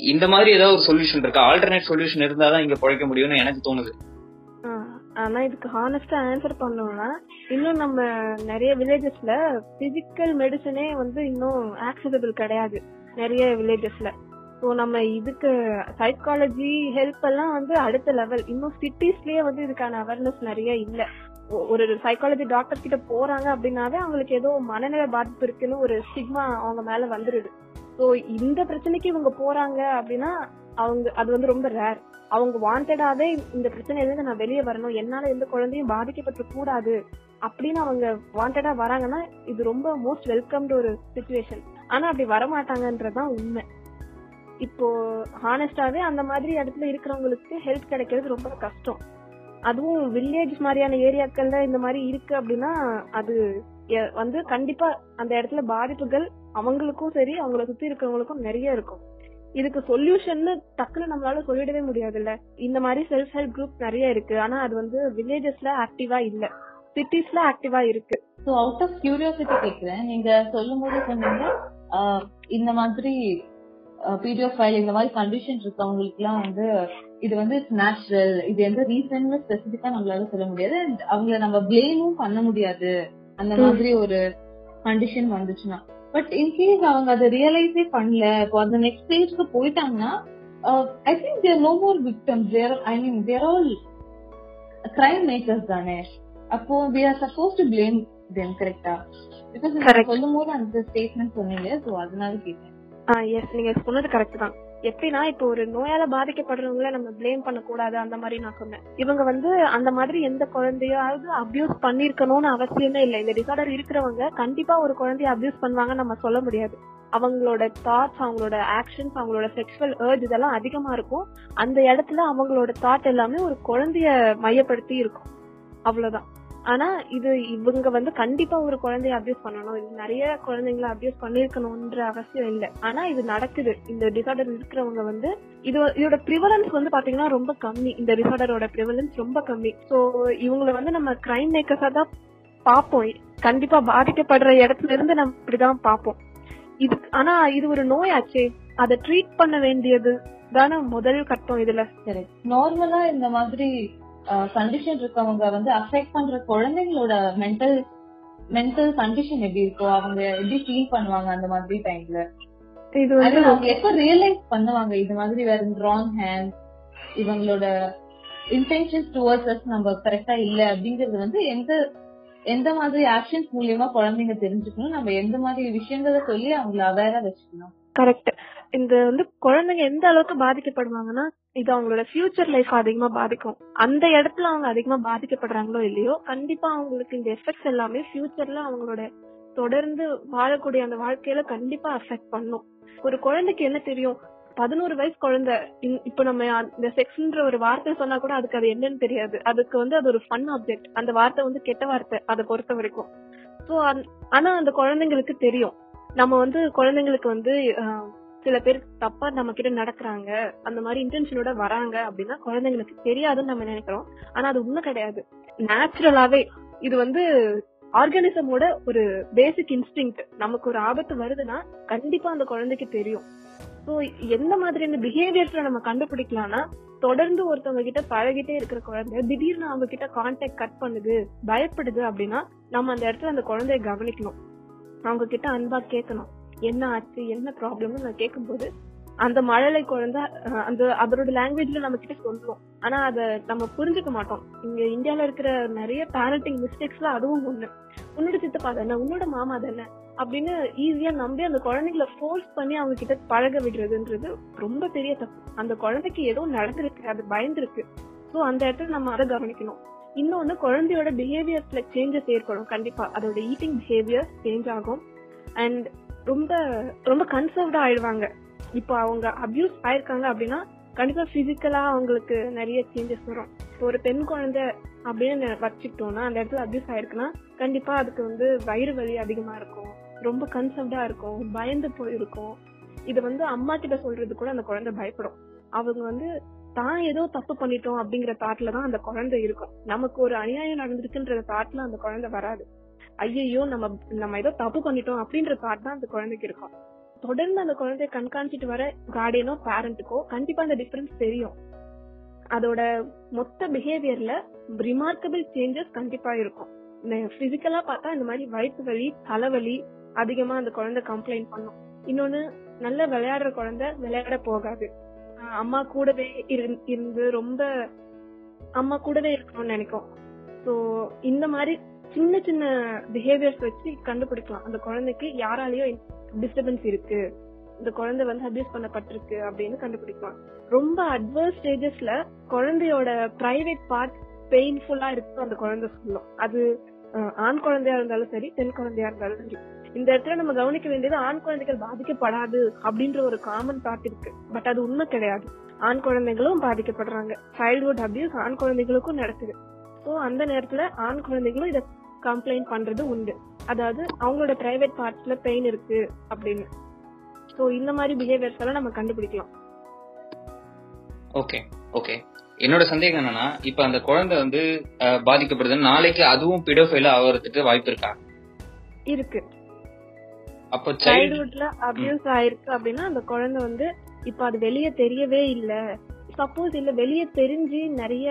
இந்த மாதிரி ஏதாவது ஒரு சொல்யூஷன் இருக்கா? ஆல்டர்னேட் சொல்யூஷன் இருந்தாதான் இங்க பழைக்க முடியும்னு எனக்கு தோணுது. ஆனா இதுக்கு ஹானஸ்டா ஆன்சர் பண்ணோம்னா இன்னும் நம்ம நிறைய வில்லேஜஸ்ல பிசிக்கல் மெடிசனே வந்து இன்னும் ஆக்சசபிள் கிடையாது. நிறைய வில்லேஜஸ்ல ஸோ நம்ம இதுக்கு சைக்காலஜி ஹெல்ப் எல்லாம் வந்து அடுத்த லெவல் இன்னும் சிட்டிஸ்லயே வந்து இதுக்கான அவேர்னஸ் நிறைய இல்லை. ஒரு சைக்காலஜி டாக்டர் கிட்ட போறாங்க அப்படின்னாவே அவங்களுக்கு ஏதோ மனநிலை பாதிப்பு இருக்குன்னு ஒரு ஸ்டிக்மா அவங்க மேல வந்துருது. ஸோ இந்த பிரச்சனைக்கு இவங்க போறாங்க அப்படின்னா அவங்க அது வந்து ரொம்ப ரேர் அவங்க வாண்டடாவே இந்த பிரச்சனையிலேருந்து நான் வெளியே வரணும். என்னால எந்த குழந்தையும் பாதிக்கப்பட்டு கூடாது அப்படின்னு அவங்க வாண்டடா வராங்கன்னா இது ரொம்ப மோஸ்ட் வெல்கம்டு ஒரு சுச்சுவேஷன் ஆனா அப்படி வரமாட்டாங்கன்றதுதான் உண்மை. இப்போ ஹானஸ்டாவே அந்த மாதிரி இடத்துல இருக்கிறவங்களுக்கு ஹெல்ப் கிடைக்கிறது ரொம்ப கஷ்டம். அதுவும் வில்லேஜ் மாதிரியான ஏரியாக்கள்ல இந்த மாதிரி இருக்கு அப்படின்னா அது எ- வந்து கண்டிப்பா அந்த இடத்துல பாதிப்புகள் அவங்களுக்கும் சரி அவங்கள சுத்தி இருக்கிறவங்களுக்கும் நிறைய இருக்கும். இதுக்கு சொல்யூஷன் டக்குன்னு நம்மளால சொல்லிடவே முடியாதுல்ல. இந்த மாதிரி செல்ஃப் ஹெல்ப் குரூப் நிறைய இருக்கு. ஆனா அது வந்து வில்லேஜஸ்ல ஆக்டிவா இல்ல. சிட்டிஸ்ல ஆக்டிவா இருக்கு. சோ அவுட் ஆஃப் கியூரியாசிட்டி கேக்குறேன். நீங்க சொல்லும் போது சொன்னீங்க இந்த மாதிரி பிடிஎஃப் ஃபைல் இந்த மாதிரி கண்டிஷன் இருக்கவங்களுக்கு எல்லாம் வந்து இது வந்து நேச்சுரல் இது எந்த ரீசன் ஸ்பெசிபிக்கா நம்மளால சொல்ல முடியாது. அவங்கள நம்ம பிளேமும் பண்ண முடியாது. அந்த. மாதிரி ஒரு கண்டிஷன் வந்துச்சுன்னா. பட் இன்கேஸ் அவங்க அதை ரியலைஸே பண்ணல இப்போ அந்த நெக்ஸ்ட் ஸ்டேஜ்க்கு போயிட்டாங்கன்னா I think there no more victims there I mean there all crime makers தானே. அப்போ we are supposed to blame them கரெக்டா பிகாஸ். சொல்லும் போது அந்த ஸ்டேட்மெண்ட் சொன்னீங்க சோ அதனால கேட்டேன். எஸ் நீங்க சொன்னது கரெக்ட் தான். எப்படின்னா இப்போ ஒரு நோயால பாதிக்கப்படுறவங்கள நம்ம ப்ளேம் பண்ணக்கூடாது அந்த மாதிரி நான் சொன்னேன். இவங்க வந்து அந்த மாதிரி எந்த குழந்தையாவது அபியூஸ் பண்ணிருக்கணும்னு அவசியமே இல்லை. இந்த டிசார்டர் இருக்கிறவங்க கண்டிப்பா ஒரு குழந்தைய அபியூஸ் பண்ணுவாங்கன்னு நம்ம சொல்ல முடியாது. அவங்களோட தாட்ஸ் அவங்களோட ஆக்ஷன்ஸ் அவங்களோட செக்ஷுவல் ஏர்ஜ் இதெல்லாம் அதிகமா இருக்கும். அந்த இடத்துல அவங்களோட தாட் எல்லாமே ஒரு குழந்தைய மையப்படுத்தி இருக்கும். அவ்வளவுதான். ஆனா இது இவங்க வந்து கண்டிப்பா ஒரு குழந்தைய அபியூஸ் பண்ணணும். இது நிறைய குழந்தைங்களை அபியூஸ் பண்ணிருக்கணும்ன்ற அவசியம் இல்ல. ஆனா இது நடக்குது. இந்த டிசார்டர் இருக்கிறவங்க வந்து இது இதோட ப்ரிவலன்ஸ் வந்து பாத்தீங்கன்னா ரொம்ப கம்மி. இந்த டிசார்டரோட ப்ரிவலன்ஸ் ரொம்ப கம்மி. சோ இவங்கள வந்து நம்ம கிரைம் மேக்கர்ஸா தான் பார்ப்போம். கண்டிப்பா பாதிக்கப்படுற இடத்துல இருந்து நம்ம இப்படிதான் பார்ப்போம். இது ஆனா இது ஒரு நோயாச்சே. அதை ட்ரீட் பண்ண வேண்டியது தானே முதல் கட்டம் இதுல. சரி நார்மலா இந்த மாதிரி கண்டிஷன் இருக்கவங்க வந்து அஃபெக்ட் பண்ற குழந்தைங்களோட மென்டல் மென்டல் கண்டிஷன் எப்படி இருக்கோ அவங்க எப்படி ஃபீல் பண்ணுவாங்க அந்த மாதிரி டைம்ல இது வந்து அவங்க எப்ப ரியலைஸ் பண்ணுவாங்க? இது மாதிரி வேற ராங் ஹேண்ட் இவங்களோட இன்டென்ஷன்ஸ் டுவர்ட்ஸ் நம்ம கரெக்டா இல்ல அப்படிங்கறது வந்து எந்த எந்த மாதிரி ஆக்ஷன்ஸ் மூலியமா குழந்தைங்க தெரிஞ்சுக்கணும் நம்ம எந்த மாதிரி விஷயங்களை சொல்லி அவங்கள அவேரா வச்சுக்கணும். கரெக்ட் இந்த வந்து குழந்தைங்க எந்த அளவுக்கு பாதிக்கப்படுவாங்கன்னா இது அவங்களோட ஃபியூச்சர் லைஃப் அதிகமா பாதிக்கும். அந்த இடத்துல அவங்க அதிகமா பாதிக்கப்படுறாங்களோ இல்லையோ கண்டிப்பா அவங்களுக்கு இந்த எஃபெக்ட்ஸ் எல்லாமே ஃபியூச்சர்ல அவங்களோட தொடர்ந்து வாழக்கூடிய அந்த வாழ்க்கையில கண்டிப்பா அஃபெக்ட் பண்ணும். ஒரு குழந்தைக்கு என்ன தெரியும்? பதினோரு வயசு குழந்தை இப்ப நம்ம இந்த செக்ஸ்ன்ற ஒரு வார்த்தை சொன்னா கூட அதுக்கு அது என்னன்னு தெரியாது. அதுக்கு வந்து அது ஒரு ஃபன் ஆப்ஜெக்ட் அந்த வார்த்தை வந்து கெட்ட வார்த்தை அதை பொறுத்த வரைக்கும். சோ ஆனா அந்த குழந்தைங்களுக்கு தெரியும். நம்ம வந்து குழந்தைங்களுக்கு வந்து சில பேர் தப்பா நம்ம கிட்ட நடக்கிறாங்க அந்த மாதிரி இன்டென்ஷனோட வராங்க அப்படின்னா குழந்தைங்களுக்கு தெரியாதுன்னு நம்ம நினைக்கிறோம். ஆனா அது உண்மை கிடையாது. நேச்சுரலாவே இது வந்து ஆர்கானிசமோட ஒரு பேசிக் இன்ஸ்டிங் நமக்கு ஒரு ஆபத்து வருதுன்னா கண்டிப்பா அந்த குழந்தைக்கு தெரியும். சோ எந்த மாதிரியான பிஹேவியர்ஸ்ல நம்ம கண்டுபிடிக்கலாம்னா தொடர்ந்து ஒருத்தவங்க கிட்ட பழகிட்டே இருக்கிற குழந்தை திடீர்னு அவங்க கிட்ட கான்டாக்ட் கட் பண்ணுது பயப்படுது அப்படின்னா நம்ம அந்த இடத்துல அந்த குழந்தைய கவனிக்கணும். அவங்க கிட்ட அன்பா கேட்கணும். என்ன ஆச்சு? என்ன ப்ராப்ளம்னு நான் கேட்கும்போது அந்த மழலை குழந்தை அந்த அதோட லாங்குவேஜ்ல நம்ம கிட்ட சொல்லுவோம். ஆனா அத நம்ம புரிஞ்சுக்க மாட்டோம். இங்க இந்தியால இருக்கிற நிறைய பேரண்டிங் மிஸ்டேக்ஸ்ல அதுவும் ஒண்ணு. உன்னோட சித்தப்பா தானே உன்னோட மாமா தானே அப்படின்னு ஈஸியா நம்பி அந்த குழந்தைங்களை ஃபோர்ஸ் பண்ணி அவங்க கிட்ட பழக விடுறதுன்றது ரொம்ப பெரிய தப்பு. அந்த குழந்தைக்கு ஏதோ நடந்திருக்கு அது பயந்துருக்கு. ஸோ அந்த இடத்துல நம்ம அதை கவனிக்கணும். இன்னொன்னு குழந்தையோட பிஹேவியர்ஸ்ல சேஞ்சஸ் ஏற்படும் கண்டிப்பா. அதோட ஈட்டிங் பிஹேவியர் சேஞ்ச் ஆகும். அண்ட் ரொம்ப ரொம்ப கன்சர்வ்டா ஆயிடுவாங்க. இப்போ அவங்க அபியூஸ் ஆயிருக்காங்க அப்படின்னா கண்டிப்பா பிசிக்கலா அவங்களுக்கு நிறைய சேஞ்சஸ் வரும். இப்போ ஒரு பெண் குழந்தை அப்படின்னு வச்சுக்கிட்டோம்னா அந்த இடத்துல அபியூஸ் ஆயிருக்குன்னா கண்டிப்பா அதுக்கு வந்து வயிறு வலி அதிகமா இருக்கும். ரொம்ப கன்சர்வ்டா இருக்கும் பயந்து போயிருக்கும். இது வந்து அம்மா கிட்ட சொல்றது கூட அந்த குழந்தை பயப்படும். அவங்க வந்து தான் ஏதோ தப்பு பண்ணிட்டோம் அப்படிங்கிற தாட்ல தான் அந்த குழந்தை இருக்கும். நமக்கு ஒரு அநியாயம் நடந்திருக்குன்ற தாட்ல அந்த குழந்தை வராது. ஐயையோ நம்ம நம்ம ஏதோ தப்பு பண்ணிட்டோம் அப்படின்ற தாட் தான் அந்த குழந்தைக்கு இருக்கும். தொடர்ந்து அந்த குழந்தைய கண்காணிச்சிட்டு வர கார்டியனோ பேரண்ட்டுக்கோ கண்டிப்பா அந்த டிஃபரன்ஸ் தெரியும். அதோட மொத்த பிஹேவியர்ல ரிமார்க்கபிள் சேஞ்சஸ் கண்டிப்பா இருக்கும். பிசிக்கலா பார்த்தா இந்த மாதிரி வயிற்று வலி தலைவலி அதிகமா அந்த குழந்தை கம்ப்ளைண்ட் பண்ணும். இன்னொன்னு நல்ல விளையாடுற குழந்தை விளையாட போகாது. அம்மா கூடவே இரு- இருந்து ரொம்ப அம்மா கூடவே இருக்கணும்னு நினைக்கும். சோ இந்த மாதிரி சின்ன சின்ன பிஹேவியர்ஸ் வச்சு கண்டுபிடிக்கலாம். அந்த குழந்தைக்கு யாராலயோ டிஸ்டர்பன்ஸ் இருக்கு. இந்த குழந்தை வந்து அபியூஸ் பண்ணப்பட்டிருக்கு அப்படின்னு கண்டுபிடிக்கலாம். ரொம்ப அட்வர்ஸ் ஸ்டேஜஸ்ல குழந்தையோட பிரைவேட் பார்ட் பெயின்ஃபுல்லா இருக்கும் அந்த குழந்தை சொல்லும். அது ஆண் குழந்தையா இருந்தாலும் சரி பெண் குழந்தையா இருந்தாலும் சரி. இந்த இடத்துல நம்ம கவனிக்க வேண்டியது ஆண் குழந்தைகள் பாதிக்கப்படாது அப்படின்ற ஒரு காமன் தாட் இருக்கு. பட் அது உண்மை கிடையாது. ஆண் குழந்தைகளும் பாதிக்கப்படுறாங்க. சைல்ட்ஹுட் அபியூஸ் ஆண் குழந்தைகளுக்கும் நடக்குது. சோ அந்த நேரத்துல ஆண் குழந்தைகளும் இத கம்ப்ளைண்ட் பண்றது உண்டு. அதாவது அவங்களோட பிரைவேட் பார்ட்ஸ்ல பெயின் இருக்கு அப்படின்னு. சோ இந்த மாதிரி பிஹேவியர்ஸ் எல்லாம் நம்ம கண்டுபிடிக்கலாம். ஓகே ஓகே என்னோட சந்தேகம் என்னன்னா இப்ப அந்த குழந்தை வந்து அஹ், பாதிக்கப்படுது நாளைக்கு அதுவும் பிடோஃபைல ஆகிறதுக்கு வாய்ப்பு இருக்கா? இருக்கு. அப்போ சைல்டு சைல்ட்ஹுட்ல அபியூஸ் ஆயிருக்கு அப்படின்னா அந்த குழந்தை வந்து இப்ப அது வெளியே தெரியவே இல்ல. சப்போஸ் இல்ல வெளியே தெரிஞ்சு நிறைய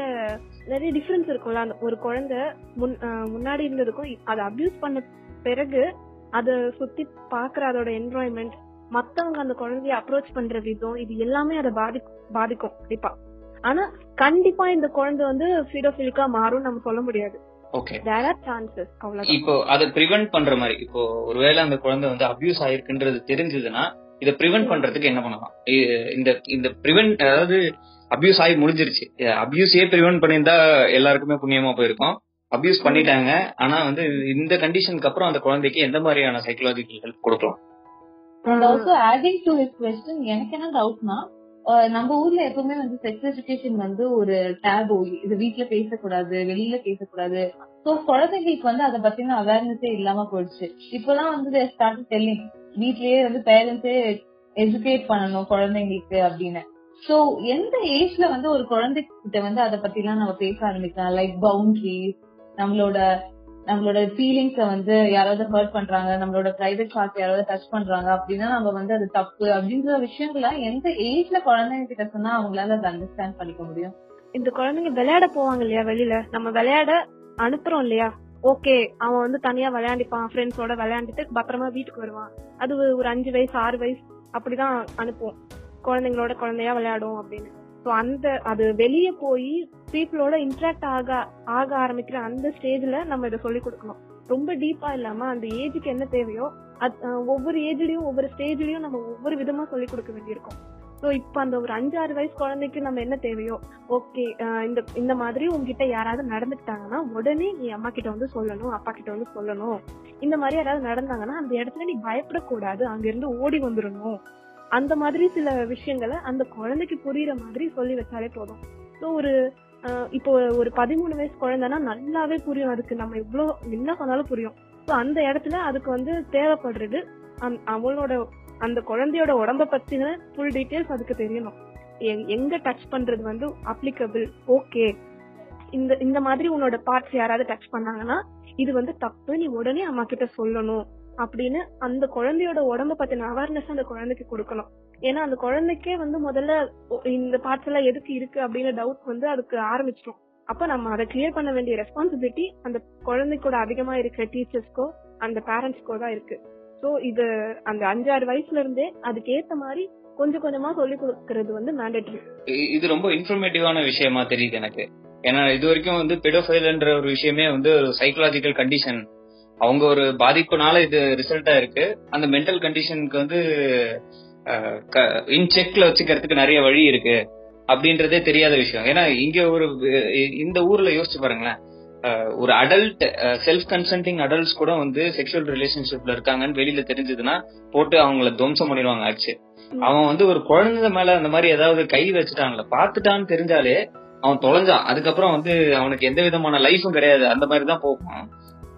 நிறைய டிஃபரன்ஸ் இருக்கும்ல. அந்த ஒரு குழந்தை முன் முன்னாடி இருந்ததுக்கும் அதை அபியூஸ் பண்ண பிறகு அத சுத்தி பாக்குற அதோட என்வாயன்மெண்ட் மத்தவங்க அந்த குழந்தைய அப்ரோச் பண்ற விதம் இது எல்லாமே அதை பாதி பாதிக்கும் கண்டிப்பா. ஆனா கண்டிப்பா இந்த குழந்தை வந்து ஃபிடோஃபிலிக்கா மாறும் நம்ம சொல்ல முடியாது. ஓகே தேர் ஆர் சான்சஸ் அவ்வளவுதான். இப்போ அதை ப்ரிவென்ட் பண்ற மாதிரி இப்போ ஒருவேளை அந்த குழந்தை வந்து அபியூஸ் ஆயிருக்குன்றது தெரிஞ்சதுன்னா இதை ப்ரிவென்ட் பண்றதுக்கு என்ன பண்ணலாம்? இந்த இந்த ப்ரிவென்ட் அதாவது அபியூஸ் ஆகி முடிஞ்சிருச்சு. அபியூஸே ப்ரிவென்ட் பண்ணியிருந்தா எல்லாருக்குமே புண்ணியமா போயிருக்கும். அபியூஸ் பண்ணிட்டாங்க. ஆனா வந்து இந்த கண்டிஷனுக்கு அப்புறம் அந்த குழந்தைக்கு எந்த மாதிரியான சைக்கலாஜிக்கல் ஹெல்ப் கொடுக்கலாம்? எனக்கு என்ன டவுட்னா நம்ம ஊர்ல எப்பவுமே வந்து செக்ஸ் எஜுகேஷன் வந்து ஒரு டேபு இது வீட்ல பேசக்கூடாது வெளியில பேசக்கூடாது. சோ குழந்தைங்களுக்கு வந்து அதை பத்தின அவேர்னஸே இல்லாம போயிடுச்சு. இப்பதான் வந்து ஸ்டார்ட் டெல்லிங் வீட்லயே வந்து பேரண்ட்ஸே எஜுகேட் பண்ணணும் குழந்தைங்களுக்கு அப்படின்னு. சோ எந்த ஏஜ்ல வந்து ஒரு குழந்தைகிட்ட வந்து அதை பத்தி எல்லாம் நம்ம பேச ஆரம்பிக்கலாம்? லைக் பவுண்டரிஸ் நம்மளோட நம்மளோட ஃபீலிங்ஸ வந்து யாராவது ஹர்ட் பண்றாங்க நம்மளோட பிரைவேட் பார்ட் யாராவது டச் பண்றாங்க அப்படின்னா நம்ம வந்து அது தப்பு அப்படின்ற விஷயங்கள எந்த ஏஜ்ல குழந்தைங்க கிட்ட சொன்னா அவங்களால அதை அண்டர்ஸ்டாண்ட் பண்ணிக்க முடியும். இந்த குழந்தைங்க விளையாட போவாங்க இல்லையா வெளியில? நம்ம விளையாட அனுப்புறோம் இல்லையா? ஓகே அவன் வந்து தனியா விளையாண்டிப்பான் ஃப்ரெண்ட்ஸோட விளையாண்டுட்டு பத்திரமா வீட்டுக்கு வருவான். அது ஒரு- அஞ்சு வயசு ஆறு வயசு அப்படிதான் அனுப்புவோம். குழந்தைங்களோட குழந்தையா விளையாடும் அப்படின்னு. ஸோ அந்த அது வெளியே போய் பீப்புளோட இன்ட்ராக்ட் ஆக ஆக ஆரம்பிக்கிற அந்த ஸ்டேஜ்ல நம்ம இதை சொல்லி கொடுக்கணும். ரொம்ப டீப்பா இல்லாம அந்த ஏஜுக்கு என்ன தேவையோ அது ஒவ்வொரு ஏஜ்லயும் ஒவ்வொரு ஸ்டேஜ்லயும் நம்ம ஒவ்வொரு விதமா சொல்லி கொடுக்க வேண்டியிருக்கும். ஸோ இப்போ அந்த ஒரு அஞ்சாறு வயசு குழந்தைக்கு நம்ம என்ன தேவையோ ஓகே இந்த இந்த மாதிரி உங்ககிட்ட யாராவது நடந்துக்கிட்டாங்கன்னா உடனே நீ அம்மா கிட்ட வந்து சொல்லணும் அப்பா கிட்ட வந்து சொல்லணும். இந்த மாதிரி யாராவது நடந்தாங்கன்னா அந்த இடத்துல நீ பயப்படக்கூடாது. அங்கிருந்து ஓடி வந்துடணும். அந்த மாதிரி சில விஷயங்களை அந்த குழந்தைக்கு புரியுற மாதிரி சொல்லி வச்சாலே போதும். ஸோ ஒரு இப்போ ஒரு பதிமூணு வயசு குழந்தைன்னா நல்லாவே புரியும். அதுக்கு நம்ம இவ்வளோ என்ன சொன்னாலும் புரியும். ஸோ அந்த இடத்துல அதுக்கு வந்து தேவைப்படுறது அந் அவளோட அந்த குழந்தையோட உடம்ப பத்தின ஃபுல் டீட்டெயில்ஸ் அதுக்கு தெரியணும். எங்- எங்க டச் பண்றது வந்து அப்ளிகபிள் ஓகே இந்த இந்த மாதிரி உன்னோட பார்ட்ஸ் யாராவது டச் பண்ணாங்கன்னா இது வந்து தப்பு நீ உடனே அம்மா கிட்ட சொல்லணும். அப்படின்னு அந்த குழந்தையோட உடம்ப பத்தின அவேர்னஸ் அந்த குழந்தைக்கு கொடுக்கணும். ஏன்னா அந்த குழந்தைக்கே வந்து முதல்ல இந்த பார்ட்ஸ் எல்லாம் எதுக்கு இருக்கு அப்படின்னு டவுட் வந்து அதுக்கு ஆரம்பிச்சிடும் அப்ப நம்ம அதை கிளியர் பண்ண வேண்டிய ரெஸ்பான்சிபிலிட்டி அந்த குழந்தைக்கூட அதிகமா இருக்கிற டீச்சர்ஸ்க்கோ அந்த பேரண்ட்ஸ்க்கோ தான் இருக்கு. சோ இது அந்த அஞ்சாறு வயசுல இருந்தே அதுக்கு ஏத்த மாதிரி கொஞ்சம் கொஞ்சமா சொல்லி கொடுக்கறது வந்து மேண்டேட்டரி இது ரொம்ப இன்ஃபர்மேட்டிவான விஷயமா தெரியுது எனக்கு. ஏன்னா இது வரைக்கும் வந்து பெடோஃபைல்ன்ற ஒரு விஷயமே வந்து ஒரு சைக்கலாஜிக்கல் கண்டிஷன் அவங்க ஒரு பாதிப்புனால இது ரிசல்ட்டா இருக்கு. அந்த மென்டல் கண்டிஷனுக்கு வந்து இன் செக்ல வச்சுக்கிறதுக்கு நிறைய வழி இருக்கு. அப்படின்றதே தெரியாத விஷயம். ஏன்னா இங்க ஒரு இந்த ஊர்ல யோசிச்சு பாருங்களேன். ஒரு அடல்ட் செல்ஃப் கன்சென்டிங் அடல்ட்ஸ் கூட வந்து செக்ஷுவல் ரிலேஷன்ஷிப்ல இருக்காங்கன்னு வெளியில தெரிஞ்சதுன்னா போட்டு அவங்கள துவம்சம் பண்ணிடுவாங்க ஆச்சு அவன் வந்து ஒரு குழந்தை மேல அந்த மாதிரி ஏதாவது கை வச்சுட்டான்ல பாத்துட்டான்னு தெரிஞ்சாலே அவன் தொலைஞ்சான். அதுக்கப்புறம் வந்து அவனுக்கு எந்த விதமான லைஃபும் கிடையாது. அந்த மாதிரி தான் போகும்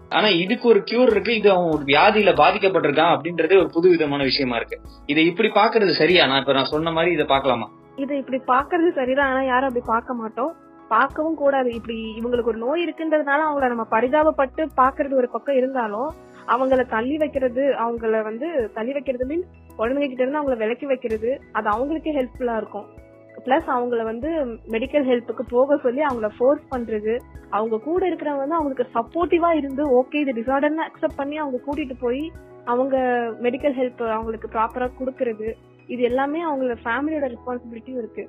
ஆனா இதுக்கு ஒரு கியூர் இருக்கு. இது அவன் ஒரு வியாதியில பாதிக்கப்பட்டிருக்கான் அப்படின்றதே ஒரு புது விதமான விஷயமா இருக்கு. இதை இப்படி பாக்குறது சரியா? நான் இப்ப நான் சொன்ன மாதிரி இதை பார்க்கலாமா? இதை இப்படி பாக்குறது சரிதான். ஆனா யாரும் அப்படி பார்க்க மாட்டோம். பார்க்கவும் கூடாது. இப்படி இவங்களுக்கு ஒரு நோய் இருக்குன்றதுனால அவங்கள நம்ம பரிதாபப்பட்டு பாக்குறது ஒரு பக்கம் இருந்தாலும் அவங்கள தள்ளி வைக்கிறது அவங்கள வந்து தள்ளி வைக்கிறது மீன் குழந்தைங்க கிட்ட இருந்து அவங்கள விலக்கி வைக்கிறது அது அவங்களுக்கே ஹெல்ப்ஃபுல்லா இருக்கும். பிளஸ் அவங்கள வந்து மெடிக்கல் ஹெல்ப்புக்கு போக சொல்லி அவங்கள ஃபோர்ஸ் பண்றது. அவங்க கூட இருக்கிறவங்க வந்து அவங்களுக்கு சப்போர்ட்டிவா இருந்து ஓகே இது டிசார்டர்னு அக்செப்ட் பண்ணி அவங்க கூட்டிட்டு போய் அவங்க மெடிக்கல் ஹெல்ப் அவங்களுக்கு ப்ராப்பரா கொடுக்கறது. இது எல்லாமே அவங்களோட ஃபேமிலியோட ரெஸ்பான்சிபிலிட்டியும் இருக்கு.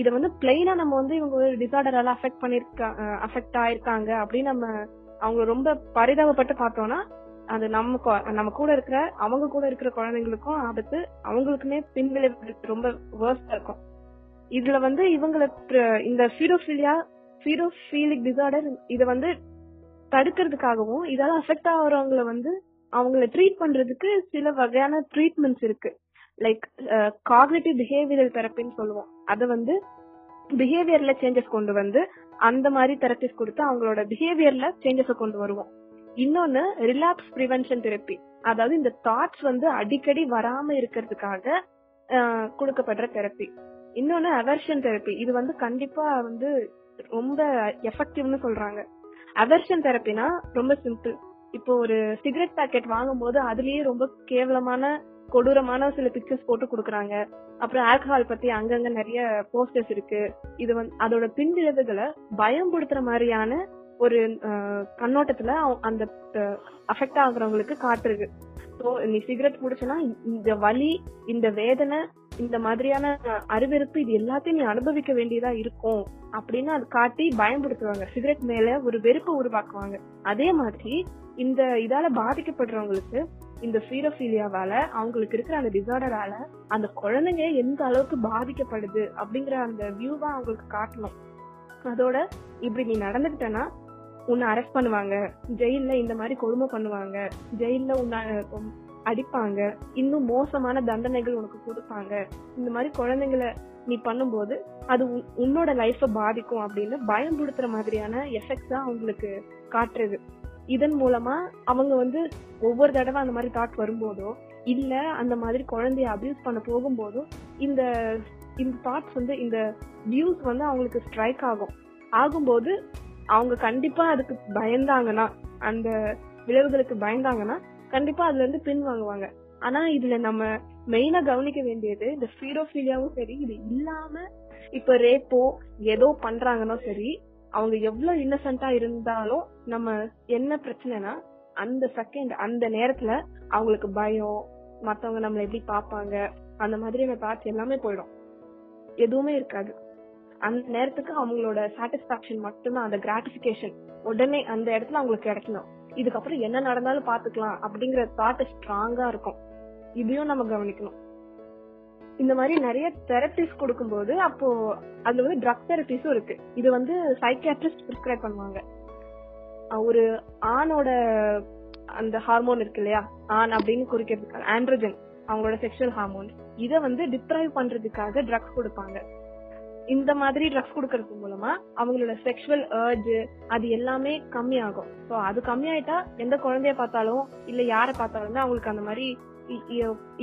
இதை வந்து பிளெயினா நம்ம வந்து இவங்க ஒரு டிசார்டரால அஃபெக்ட் பண்ணிருக்கா அஃபெக்ட் ஆயிருக்காங்க அப்படின்னு நம்ம அவங்க ரொம்ப பரிதாபப்பட்டு பார்த்தோம்னா அது நம்ம நம்ம கூட இருக்கிற அவங்க கூட இருக்கிற குழந்தைங்களுக்கும் ஆபத்து அவங்களுக்குமே பின்விளைவு ரொம்ப வேர்ஸ்டா இருக்கும். இதுல வந்து இவங்களை இந்த ஃபீரோஃபிலியா ஃபீரோஃபீலிக் டிசார்டர் இதை வந்து தடுக்கிறதுக்காகவும் இதால அஃபெக்ட் ஆகுறவங்கள வந்து அவங்கள ட்ரீட் பண்றதுக்கு சில வகையான ட்ரீட்மெண்ட்ஸ் இருக்கு. லைக் காக்னேட்டிவ் பிஹேவியரல் தெரப்பின்னு சொல்லுவோம். அதை வந்து பிஹேவியர்ல சேஞ்சஸ் கொண்டு வந்து அந்த மாதிரி தெரப்பிஸ் கொடுத்து அவங்களோட பிஹேவியர்ல சேஞ்சஸ் கொண்டு வருவோம். இன்னொன்னு ரிலாப்ஸ் ப்ரிவென்ஷன் தெரப்பி அதாவது இந்த தாட்ஸ் வந்து அடிக்கடி வராம இருக்கிறதுக்காக கொடுக்கப்படுற தெரப்பி இன்னொன்னு அவர்ஷன் தெரப்பி இது வந்து கண்டிப்பா வந்து ரொம்ப எஃபெக்டிவ்னு சொல்றாங்க. அவர்ஷன் தெரப்பினா ரொம்ப சிம்பிள் இப்போ ஒரு சிகரெட் பாக்கெட் வாங்கும்போது அதுலயே ரொம்ப கேவலமான கொடூரமான சில பிக்சர்ஸ் போட்டு கொடுக்குறாங்க. அப்புறம் ஆல்கஹால் பத்தி அங்கங்க நிறைய போஸ்டர்ஸ் இருக்கு. இது வந்து அதோட பின்விளைவுகளை பயம்படுத்துற மாதிரியான ஒரு கண்ணோட்டத்துல அந்த அஃபெக்ட் ஆகுறவங்களுக்கு காட்டுறது. ஸோ நீ சிகரெட் குடிச்சனா இந்த வலி இந்த வேதனை இந்த மாதிரியான அருவெருப்பு இது எல்லாத்தையும் நீ அனுபவிக்க வேண்டியதா இருக்கும் அப்படின்னு அது காட்டி பயன்படுத்துவாங்க. சிகரெட் மேல ஒரு வெறுப்பை உருவாக்குவாங்க. அதே மாதிரி இந்த இதால பாதிக்கப்படுறவங்களுக்கு இந்த சீரோபீலியாவால அவங்களுக்கு இருக்கிற அந்த டிசார்டரால அந்த குழந்தைங்க எந்த அளவுக்கு பாதிக்கப்படுது அப்படிங்கிற அந்த வியூவா அவங்களுக்கு காட்டணும். அதோட இப்படி நீ நடந்துகிட்டனா உன்னை அரெஸ்ட் பண்ணுவாங்க. ஜெயில இந்த மாதிரி கொடுமை பண்ணுவாங்க. ஜெயில உன்னை அடிப்பாங்க. இன்னும் மோசமான தண்டனைகள் உனக்கு கொடுப்பாங்க. இந்த மாதிரி குழந்தைங்களை நீ பண்ணும்போது அது உன்னோட லைஃப பாதிக்கும் அப்படின்னு பயம்படுத்துற மாதிரியான எஃபெக்ட்ஸ் தான் அவங்களுக்கு காட்டுறது. இதன் மூலமா அவங்க வந்து ஒவ்வொரு தடவை அந்த மாதிரி தாட் வரும்போதோ இல்ல அந்த மாதிரி குழந்தைய அபியூஸ் பண்ண போகும்போதோ இந்த இந்த தாட்ஸ் வந்து இந்த வியூஸ் வந்து அவங்களுக்கு ஸ்ட்ரைக் ஆகும். ஆகும்போது அவங்க கண்டிப்பா அதுக்கு பயந்தாங்கன்னா அந்த விளைவுகளுக்கு பயந்தாங்கன்னா கண்டிப்பா அதுல இருந்து பின் வாங்குவாங்க. ஆனா இதுல நம்ம மெயினா கவனிக்க வேண்டியது இந்த ஃபீரோஃபீலியாவும் சரி இது இல்லாம இப்ப ரேப்போ ஏதோ பண்றாங்கன்னா சரி அவங்க எவ்வளவு இன்னசென்ட்டா இருந்தாலும் நம்ம என்ன பிரச்சனைனா அந்த செகண்ட் அந்த நேரத்துல அவங்களுக்கு பயம் மத்தவங்க நம்மள எப்படி பாப்பாங்க அந்த மாதிரியான தாட்ஸ் எல்லாமே போயிடும். எதுவுமே இருக்காது. அந்த நேரத்துக்கு அவங்களோட சாட்டிஸ்பாக்சன் மட்டும்தான் அந்த கிராட்டிபிகேஷன் உடனே அந்த இடத்துல அவங்களுக்கு கிடைக்கணும். இதுக்கப்புறம் என்ன நடந்தாலும் பாத்துக்கலாம் அப்படிங்கிற தாட் ஸ்ட்ராங்கா இருக்கும். இதையும் நம்ம கவனிக்கணும். இந்த மாதிரி நிறைய தெரப்பிஸ் கொடுக்கும்போது அப்போ அது வந்து ட்ரக் தெரப்பிஸும் இருக்கு. இது வந்து சைக்கியாட்ரிஸ்ட் பிரிஸ்கிரைப் பண்ணுவாங்க. ஒரு ஆணோட அந்த ஹார்மோன் இருக்கு இல்லையா? ஆண் அப்படின்னு குறிக்கிறதுக்காக ஆண்ட்ரஜன் அவங்களோட செக்ஷுவல் ஹார்மோன் இதை வந்து டிப்ரைவ் பண்றதுக்காக ட்ரக்ஸ் கொடுப்பாங்க. இந்த மாதிரி ட்ரக்ஸ் கொடுக்கறது மூலமா அவங்களோட செக்ஷுவல் ஏர்ஜ் அது எல்லாமே கம்மியாகும். ஸோ அது கம்மியாயிட்டா எந்த குழந்தைய பார்த்தாலும் இல்ல யாரை பார்த்தாலுமே அவங்களுக்கு அந்த மாதிரி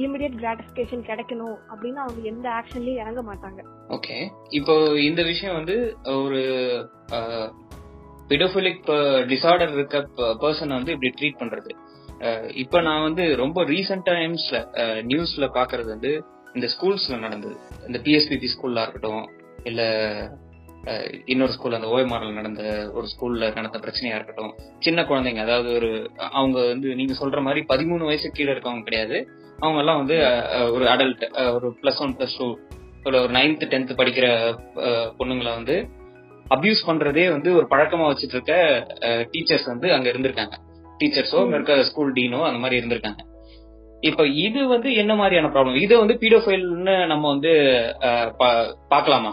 இமிடியட் கிராட்டிபிகேஷன் கிடைக்கணும் அப்படின்னு அவங்க எந்த ஆக்ஷன்லயும் இறங்க மாட்டாங்க. ஓகே இப்போ இந்த விஷயம் வந்து ஒரு பிடோபிலிக் டிசார்டர் இருக்க பர்சன் வந்து இப்படி ட்ரீட் பண்றது. இப்ப நான் வந்து ரொம்ப ரீசெண்ட் டைம்ஸ்ல நியூஸ்ல பாக்குறது வந்து இந்த ஸ்கூல்ஸ்ல நடந்தது. இந்த பிஎஸ்பிபி ஸ்கூல்லா இருக்கட்டும் இல்ல இன்னொரு ஸ்கூல் அந்த ஓஎம்ஆர்ல நடந்த ஒரு ஸ்கூல்ல நடந்த பிரச்சனையா இருக்கட்டும். சின்ன குழந்தைங்க அதாவது ஒரு அவங்க வந்து நீங்க சொல்ற மாதிரி பதிமூணு வயசு கீழே இருக்கவங்க கிடையாது. அவங்க எல்லாம் வந்து ஒரு அடல்ட் ஒரு பிளஸ் ஒன் பிளஸ் டூ ஒரு நைன்த் டென்த் படிக்கிற பொண்ணுங்களை வந்து அபியூஸ் பண்றதே வந்து ஒரு பழக்கமா வச்சுட்டு இருக்க டீச்சர்ஸ் வந்து அங்க இருந்திருக்காங்க. டீச்சர்ஸோ அங்க இருக்க ஸ்கூல் டீனோ அந்த மாதிரி இருந்திருக்காங்க. இப்ப இது வந்து என்ன மாதிரியான ப்ராப்ளம் இது வந்து பீடோஃபைல்னு நம்ம வந்து பாக்கலாமா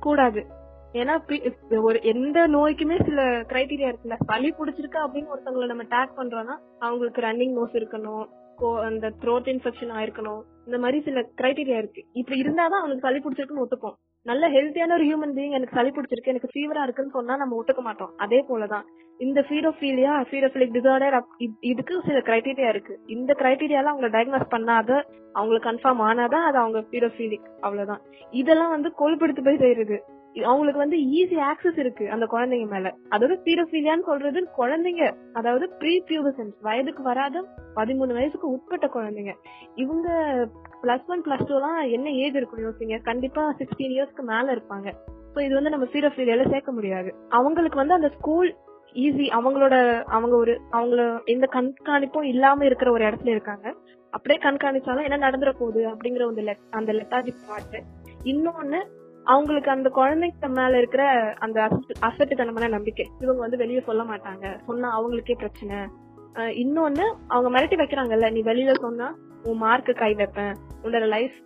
கூடாது. ஏன்னா ஒரு எந்த நோய்க்குமே சில கிரைட்டீரியா இருக்குல்ல. சளி பிடிச்சிருக்கா அப்படின்னு ஒருத்தவங்களை நம்ம டேக் பண்றோம்னா அவங்களுக்கு ரன்னிங் நோஸ் இருக்கணும் கோ- அந்த த்ரோட் இன்ஃபெக்ஷன் ஆயிருக்கணும். இந்த மாதிரி சில கிரைடீரியா இருக்கு. இப்படி இருந்தாதான் அவனுக்கு சளி பிடிச்சிருக்குன்னு ஒத்துப்போம் நல்ல ஹெல்த்தியான ஒரு ஹியூமன் பீயிங் எனக்கு சளி பிடிச்சிருக்கு எனக்கு ஃபீவரா இருக்குன்னு சொன்னா நம்ம ஒத்துக்க மாட்டோம். அதே போலதான். இந்த ஃபீரோஃபீலியா ஃபீரோஃபிலிக் டிசார்டர் இதுக்கு சில கிரைடீரியா இருக்கு. இந்த கிரைடீரியால அவங்களை டயக்னோஸ் பண்ணாத அவங்களுக்கு கன்ஃபார்ம் ஆனாதான் அது அவங்க ஃபீரோஃபீலிக் அவ்வளவுதான். இதெல்லாம் வந்து கொழுப்படுத்து போய் செய்யறது. அவங்களுக்கு வந்து ஈஸி ஆக்சஸ் இருக்கு அந்த குழந்தைங்க மேல. அதாவது பீரோஃபீலியான்னு சொல்றது குழந்தைங்க அதாவது ப்ரீ பியூபசன்ஸ் வயதுக்கு வராத பதிமூணு வயசுக்கு உட்பட்ட குழந்தைங்க. இவங்க பிளஸ் ஒன் பிளஸ் டூ எல்லாம் என்ன ஏஜ் இருக்கும் யோசிங்க? கண்டிப்பா சிக்ஸ்டீன் இயர்ஸ்க்கு மேல இருப்பாங்க. சோ இது வந்து நம்ம பீரோஃபீலியால சேர்க்க முடியாது. அவங்களுக்கு வந்து அந்த ஸ்கூல் ஈஸி அவங்களோட அவங்க ஒரு அவங்கள எந்த கண்காணிப்பும் இல்லாம இருக்கிற ஒரு இடத்துல இருக்காங்க. அப்படியே கண்காணிச்சாலும் என்ன நடந்துட போகுது அப்படிங்கிற ஒரு அந்த லெத்தாஜிக் பாட்டு இன்னொன்னு அவங்களுக்கு அந்த குழந்தைக்கு மேல இருக்கிற அந்த அசட்டுத்தனமான நம்பிக்கை. இவங்க வந்து வெளியே சொல்ல மாட்டாங்க. சொன்னா அவங்களுக்கே பிரச்சனை. இன்னொன்னு அவங்க மிரட்டி வைக்கிறாங்கல்ல நீ வெளியில சொன்னா உன் மார்க்கு கை வைப்பேன். உன்னோட லைஃப்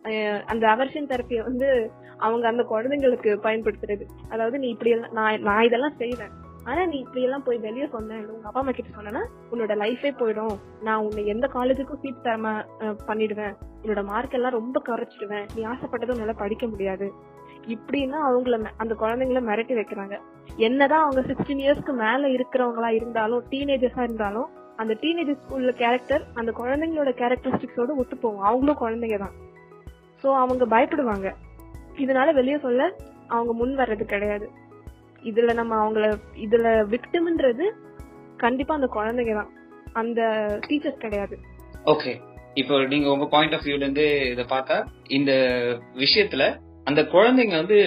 அந்த அவர்ஷன் தெரப்பிய வந்து அவங்க அந்த குழந்தைங்களுக்கு பயன்படுத்துறது. அதாவது நீ இப்படி எல்லாம் நான் நான் இதெல்லாம் செய்வேன். ஆனா நீ இப்படி எல்லாம் போய் வெளியே சொன்ன உங்க அப்பா அம்மா கிட்ட சொன்னா உன்னோட லைஃபே போயிடும். நான் உன்னை எந்த காலேஜுக்கும் சீட் தரமா பண்ணிடுவேன். உன்னோட மார்க் எல்லாம் ரொம்ப குறைச்சிடுவேன். நீ ஆசைப்பட்டதும் உன்னால படிக்க முடியாது. இப்படின்னா அவங்கள அந்த குழந்தைங்கள மிரட்டி வைக்கிறாங்க. என்னதான் அவங்க சிக்ஸ்டீன் இயர்ஸ்க்கு மேல இருக்கிறவங்களா இருந்தாலும் டீனேஜர்ஸா இருந்தாலும் அந்த டீனேஜர் ஸ்கூல்ல கேரக்டர் அந்த குழந்தைங்களோட கேரக்டரிஸ்டிக்ஸோட ஒத்து போகும். அவங்களும் குழந்தைங்க தான். சோ அவங்க பயப்படுவாங்க. இதனால வெளியே சொல்ல அவங்க முன் வர்றது கிடையாது. இதுல நம்ம அவங்கள இதுல விக்டிம்ன்றது கண்டிப்பா அந்த குழந்தைங்க தான். அந்த டீச்சர்ஸ் கிடையாது. ஓகே இப்போ நீங்க உங்க பாயிண்ட் ஆஃப் வியூல இருந்து இத பார்த்தா இந்த விஷயத்துல அந்த குழந்தைங்க வந்து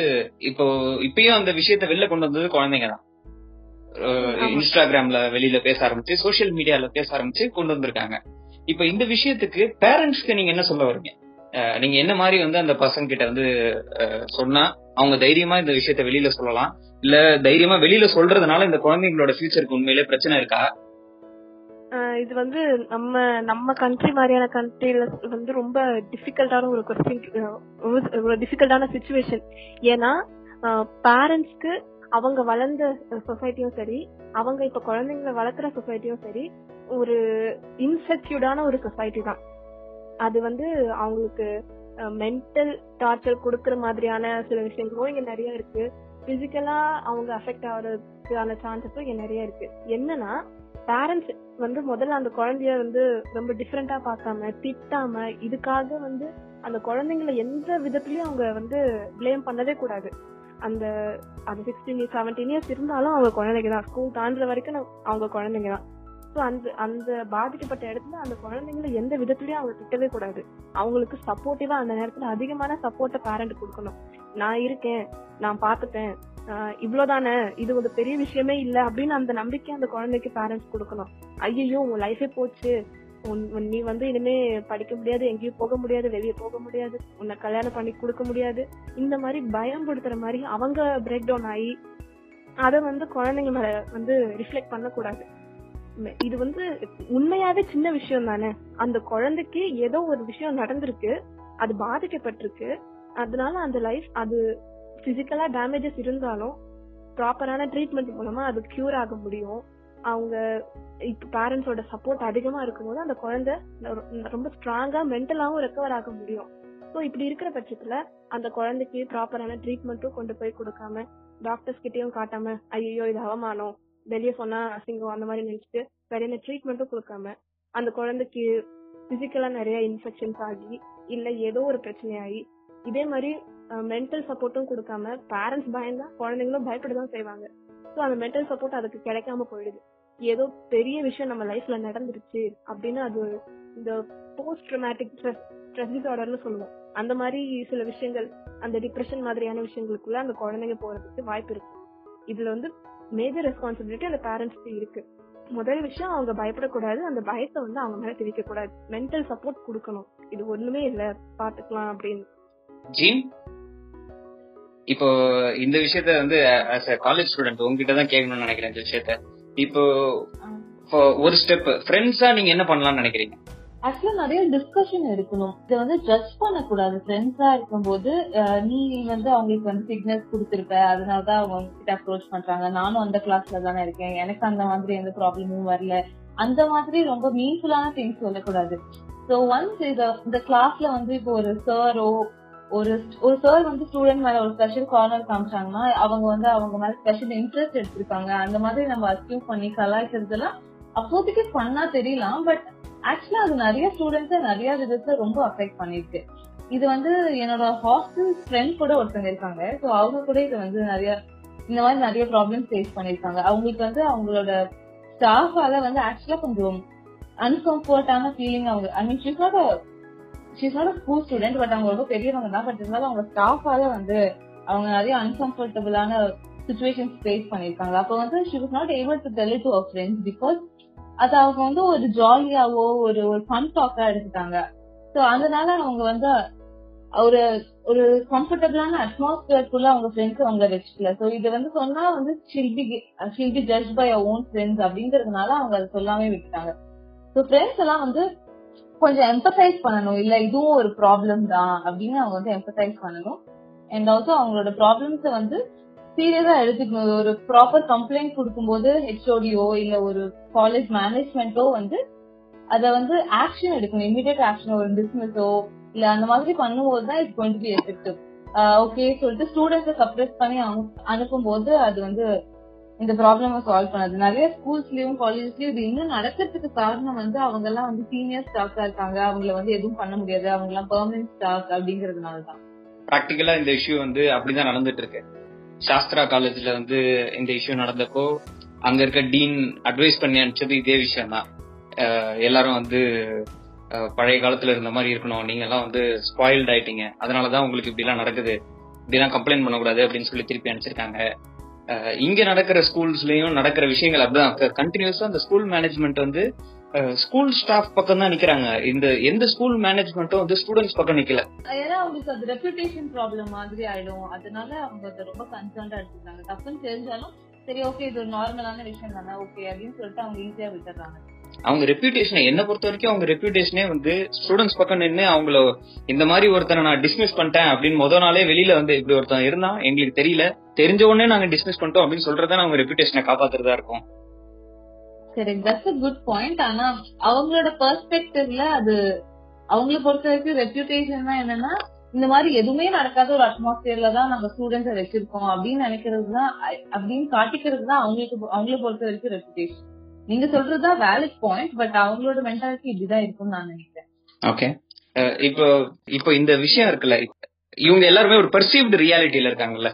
இப்போ இப்பயும் அந்த விஷயத்த வெளில கொண்டு வந்தது குழந்தைங்க தான். இன்ஸ்டாகிராம்ல வெளியில பேச ஆரம்பிச்சு சோஷியல் மீடியால பேச ஆரம்பிச்சு கொண்டு வந்திருக்காங்க. இப்போ இந்த விஷயத்துக்கு பேரண்ட்ஸ்க்கு நீங்க என்ன சொல்ல வரீங்க? நீங்க என்ன மாதிரி வந்து அந்த பசங்க கிட்ட வந்து சொன்னா அவங்க தைரியமா இந்த விஷயத்த வெளியில சொல்லலாம்? இல்ல தைரியமா வெளியில சொல்றதுனால இந்த குழந்தைங்களோட ஃபியூச்சருக்கு உண்மையிலே பிரச்சனை இருக்கா? இது வந்து நம்ம நம்ம கண்ட்ரி மாதிரியான கண்ட்ரில வந்து ரொம்ப டிஃபிகல்ட்டான ஒரு கொஸ்டின் ஒரு டிஃபிகல்ட்டான சுச்சுவேஷன் ஏன்னா பேரண்ட்ஸ்க்கு அவங்க வளர்ந்த சொசைட்டியும் சரி அவங்க இப்ப குழந்தைங்களை வளர்க்குற சொசைட்டியும் சரி ஒரு இன்செக்யூர்டான ஒரு சொசைட்டி தான். அது வந்து அவங்களுக்கு மென்டல் டார்ச்சர் கொடுக்கற மாதிரியான சில விஷயங்களும் இங்க நிறைய இருக்கு. பிசிக்கலா அவங்க அஃபெக்ட் ஆகிறதுக்கான சான்சஸும் இங்க நிறைய இருக்கு. என்னன்னா பேரண்ட்ஸ் வந்து முதல்ல அந்த குழந்தைய வந்து ரொம்ப டிஃப்ரெண்டா பார்க்காம திட்டாம இதுக்காக வந்து அந்த குழந்தைங்கள எந்த விதத்துலயும் அவங்க வந்து ப்ளேம் பண்ணவே கூடாது. அந்த அந்த சிக்ஸ்டீன் இயர்ஸ் செவன்டீன் இயர்ஸ் இருந்தாலும் அவங்க குழந்தைங்க தான். ஸ்கூல் தாண்டுற வரைக்கும் அவங்க குழந்தைங்க தான். ஸோ அந்த அந்த பாதிக்கப்பட்ட இடத்துல அந்த குழந்தைங்கள எந்த விதத்துலயும் அவங்க திட்டவே கூடாது. அவங்களுக்கு சப்போர்ட்டிவா அந்த நேரத்துல அதிகமான சப்போர்ட்டை பேரண்ட் கொடுக்கணும். நான் இருக்கேன் நான் பார்த்துப்பேன் இவ்வளவுதானே? இது ஒரு பெரிய விஷயமே இல்ல அப்படின்னு அந்த நம்பிக்கை அந்த குழந்தைக்கு பேரண்ட்ஸ் கொடுக்கணும். ஐயோ உன் லைஃபே போச்சு. உன்- நீ வந்து இனிமே படிக்க முடியாது எங்கேயும் போக முடியாது வெளியே போக முடியாது உன்னை கல்யாணம் பண்ணி கொடுக்க முடியாது. இந்த மாதிரி பயம்படுத்துற மாதிரி அவங்க பிரேக் டவுன் ஆகி அதை வந்து குழந்தைங்க மேல வந்து ரிஃப்ளெக்ட் பண்ணக்கூடாது. இது வந்து உண்மையாவே சின்ன விஷயம் தானே? அந்த குழந்தைக்கு ஏதோ ஒரு விஷயம் நடந்திருக்கு அது பாதிக்கப்பட்டிருக்கு. அதனால அந்த லைஃப் அது பிசிக்கலா டேமேஜஸ் இருந்தாலும் ப்ராப்பரான ட்ரீட்மெண்ட் மூலமா அது கியூர் ஆக முடியும். அவங்க இப்ப பேரண்ட்ஸோட சப்போர்ட் அதிகமா இருக்கும்போது அந்த குழந்தை ரொம்ப ஸ்ட்ராங்கா மென்டலாவும் ரெக்கவர் ஆக முடியும். ஸோ இப்படி இருக்கிற பட்சத்துல அந்த குழந்தைக்கு ப்ராப்பரான ட்ரீட்மெண்ட்டும் கொண்டு போய் கொடுக்காம டாக்டர்ஸ் கிட்டயும் காட்டாம ஐயோ இது அவமானம் வெளியே சொன்னா அசிங்கம் அந்த மாதிரி நினைச்சிட்டு சரியான ட்ரீட்மெண்ட்டும் கொடுக்காம அந்த குழந்தைக்கு பிசிக்கலா நிறைய இன்ஃபெக்ஷன்ஸ் ஆகி இல்ல ஏதோ ஒரு பிரச்சனை ஆகி இதே மாதிரி மென்டல் சப்போர்ட்டும் கொடுக்காம பேரண்ட்ஸ் பயந்தா குழந்தைங்களும் பயப்பட தான் செய்வாங்க. ஸோ அந்த மென்டல் சப்போர்ட் அதுக்கு கிடைக்காம போயிடுது. ஏதோ பெரிய விஷயம் நம்ம லைஃப்ல நடந்துருச்சு அப்படின்னு அது இந்த போஸ்ட் ட்ரமாட்டிக் ஸ்ட்ரெஸ் டிசார்டர்னு சொல்லுவோம். அந்த மாதிரி சில விஷயங்கள் அந்த டிப்ரெஷன் மாதிரியான விஷயங்களுக்குள்ள அந்த குழந்தைங்க போறதுக்கு வாய்ப்பு இருக்கு. இதுல வந்து மேஜர் ரெஸ்பான்சிபிலிட்டி அந்த பேரண்ட்ஸ்க்கு இருக்கு. முதல் விஷயம் அவங்க பயப்படக்கூடாது. அந்த பயத்தை வந்து அவங்க மேல திணிக்க கூடாது மென்டல் சப்போர்ட் கொடுக்கணும். இது ஒண்ணுமே இல்ல. பாத்துக்கலாம் அப்படின்னு. ஜீன்? இப்போ இந்த விஷயத்த வந்து ஆஸ் அ காலேஜ் ஸ்டூடெண்ட் உங்ககிட்ட தான் கேட்கணும்னு நினைக்கிறேன் இந்த விஷயத்த. இப்போ ஒரு ஸ்டெப் ஃப்ரெண்ட்ஸா நீங்க என்ன பண்ணலாம்னு நினைக்கிறீங்க? ஆக்சுவலா நிறைய டிஸ்கஷன் இருக்கணும் இதை வந்து ஜட்ஜ் பண்ணக்கூடாது. ஃப்ரெண்ட்ஸா இருக்கும்போது நீ வந்து அவங்களுக்கு வந்து சிக்னல்ஸ் கொடுத்துருப்ப. அதனாலதான் அவங்க கிட்ட அப்ரோச் பண்றாங்க. நானும் அந்த கிளாஸ்ல தானே இருக்கேன். எனக்கு அந்த மாதிரி எந்த ப்ராப்ளமும் வரல. அந்த மாதிரி ரொம்ப மீன்ஃபுல்லான திங்ஸ் சொல்லக்கூடாது. ஸோ ஒன்ஸ் இத இந்த கிளாஸ்ல வந்து இப்போ ஒரு சாரோ ஒரு ஒரு சார் வந்து ஸ்டூடெண்ட் மேல ஒரு ஸ்பெஷல் கார்னர் காமிச்சாங்கன்னா அவங்க வந்து அவங்க மேல ஸ்பெஷல் இன்ட்ரெஸ்ட் எடுத்திருக்காங்க அந்த மாதிரி நம்ம அஸ்யூம் பண்ணி கலாய்க்கிறதுலாம் அப்போதைக்கு பண்ணா தெரியலாம். பட் ஆக்சுவலா அது நிறைய ஸ்டூடெண்ட்ஸை நிறைய விதத்துல ரொம்ப அஃபெக்ட் பண்ணிருக்கு. இது வந்து என்னோட ஹாஸ்டல் ஃப்ரெண்ட் கூட ஒருத்தங்க இருக்காங்க. ஸோ அவங்க கூட இது வந்து நிறைய இந்த மாதிரி நிறைய ப்ராப்ளம் ஃபேஸ் பண்ணிருக்காங்க அவங்களுக்கு வந்து அவங்களோட ஸ்டாஃபால வந்து ஆக்சுவலா கொஞ்சம் அன்கம்ஃபர்டான ஃபீலிங் அவங்க I mean she's not she's not school student but அவங்க ரொம்ப பெரியவங்க தான். பட் இருந்தாலும் அவங்க ஸ்டாஃபால வந்து அவங்க நிறைய அன்கம்ஃபர்டபுளான சுச்சுவேஷன்ஸ் ஃபேஸ் பண்ணிருக்காங்க அப்போ வந்து she was not able to tell to her friends because அது அவங்க வந்து ஒரு ஜாலியாவோ ஒரு ஒரு ஃபன் டாக்கா எடுத்துட்டாங்க. சோ அதனால அவங்க வந்து ஒரு ஒரு கம்ஃபர்டபுளான அட்மாஸ்பியர்க்குள்ள அவங்க ஃப்ரெண்ட்ஸ் அவங்க வச்சுக்கல. ஸோ இது வந்து சொன்னா வந்து she'll be she'll be be judge by her own friends அப்படிங்கறதுனால அவங்க அதை சொல்லாமே விட்டுட்டாங்க. ஸோ ஃப்ரெண்ட்ஸ் எல்லாம் வந்து கொஞ்சம் எம்பசைஸ் பண்ணணும். இல்ல இதுவும் ஒரு ப்ராப்ளம் தான் அப்படின்னு அவங்க வந்து எம்பசைஸ் பண்ணணும். அண்ட் ஆல்சோ அவங்களோட ப்ராப்ளம்ஸ வந்து சீரியஸா எடுத்துக்கணும். ஒரு ப்ராப்பர் கம்ப்ளைண்ட் கொடுக்கும்போது ஹெச்ஓடியோ இல்ல ஒரு காலேஜ் மேனேஜ்மெண்ட்டோ வந்து அத வந்து ஆக்ஷன் எடுக்கணும். இமீடியட் ஆக்ஷன் ஒரு டிஸ்மிஸோ இல்ல அந்த மாதிரி பண்ணும்போது தான் it's going to be effective okay சொல்லிட்டு ஸ்டூடெண்ட்ஸை சப்ரஸ் பண்ணி அனுப்பும் போது அது வந்து இந்த ப்ராப்ளம சால்வ் பண்ணது. நிறைய ஸ்கூல்ஸ்லயும் காலேஜ்லயும் இது இன்னும் நடக்கிறதுக்கு காரணம் வந்து அவங்க எல்லாம் வந்து சீனியர் ஸ்டாஃப்ஸா இருக்காங்க. அவங்கள வந்து எதுவும் பண்ண முடியாது. அவங்க எல்லாம் பெர்மனன்ட் ஸ்டாஃப் அப்படிங்கறதுனால தான். ப்ராக்டிக்கலா இந்த இஷ்யூ வந்து அப்படிதான் நடந்துட்டு இருக்கு சாஸ்திரா காலேஜ்ல வந்து இந்த இஷ்யூ நடந்தப்போ அங்க இருக்க டீன் அட்வைஸ் பண்ணி அனுப்பிச்சது இதே விஷயம் தான் எல்லாரும் வந்து பழைய காலத்துல இருந்த மாதிரி இருக்கணும். நீங்க எல்லாம் வந்து ஸ்பாயில்ட் ஆயிட்டீங்க. அதனாலதான் உங்களுக்கு இப்படி எல்லாம் நடக்குது. இப்படிலாம் கம்ப்ளைண்ட் பண்ணக்கூடாது அப்படின்னு சொல்லி திருப்பி அனுப்பிச்சிருக்காங்க. இங்க நடக்கிற ஸ்கூல்ஸ்லயும் நடக்கிற விஷயங்கள் அப்படிதான். கண்டினியூஸா அந்த ஸ்கூல் மேனேஜ்மெண்ட் வந்து ஸ்கூல் ஸ்டாஃப் பக்கம் தான் நிக்கிறாங்க. இந்த எந்த ஸ்கூல் மேனேஜ்மெண்ட்டும் வந்து ஸ்டூடெண்ட்ஸ் பக்கம் நிக்கல. ஏன்னா அவங்களுக்கு அது ரெப்யூட்டேஷன் ப்ராப்ளம் மாதிரி ஆயிடும். அதனால அவங்க அதை ரொம்ப கன்சர்ன்டா எடுத்துக்கிறாங்க. தப்புன்னு தெரிஞ்சாலும் சரி ஓகே இது ஒரு நார்மலான விஷயம் தானே ஓகே அப்படின்னு சொல்லிட்டு அவங்க ஈஸியா விட்டுறாங்க அவங்க ரெப்யூட்டேஷனை என்ன பொறுத்த வரைக்கும் அவங்க ரெப்யூட்டேஷனே வந்து ஸ்டூடெண்ட்ஸ் பக்கம் நின்று அவங்கள இந்த மாதிரி ஒருத்தனை நான் டிஸ்மிஸ் பண்ணிட்டேன் அப்படின்னு முத நாளே வெளியில வந்து இப்படி ஒருத்தன் இருந்தா எங்களுக்கு தெரியல. தெரிஞ்ச உடனே நாங்க டிஸ்மிஸ் பண்ணிட்டோம் அப்படின்னு சொல்றதா அவங்க ரெப்யூட்டேஷனை காப்பாத்துறதா இருக்கும். சரி தட்ஸ் அ குட் பாயிண்ட் ஆனா அவங்களோட பெர்ஸ்பெக்டிவ்ல அது அவங்கள பொறுத்த வரைக்கும் ரெப்யூட்டேஷன் என்னன்னா இந்த மாதிரி எதுவுமே நடக்காத ஒரு அட்மாஸ்பியர்ல தான் நம்ம ஸ்டூடெண்ட்ஸை வச்சிருக்கோம் அப்படின்னு நினைக்கிறது தான் அப்படின்னு காட்டிக்கிறது தான் அவங்களுக்கு அவங்கள பொறுத்த வரைக்கும் ரெப்யூட்டேஷன் நீங்க சொல்றதுதான் வேலிட் பாயிண்ட் பட் அவங்களோட மென்டாலிட்டி இப்படிதான் இருக்கும்னு நான் நினைக்கிறேன். ஓகே இப்போ இப்போ இந்த விஷயம் இருக்குல்ல இவங்க எல்லாருமே ஒரு பர்சீவ்டு ரியாலிட்டியில இருக்காங்கல்ல.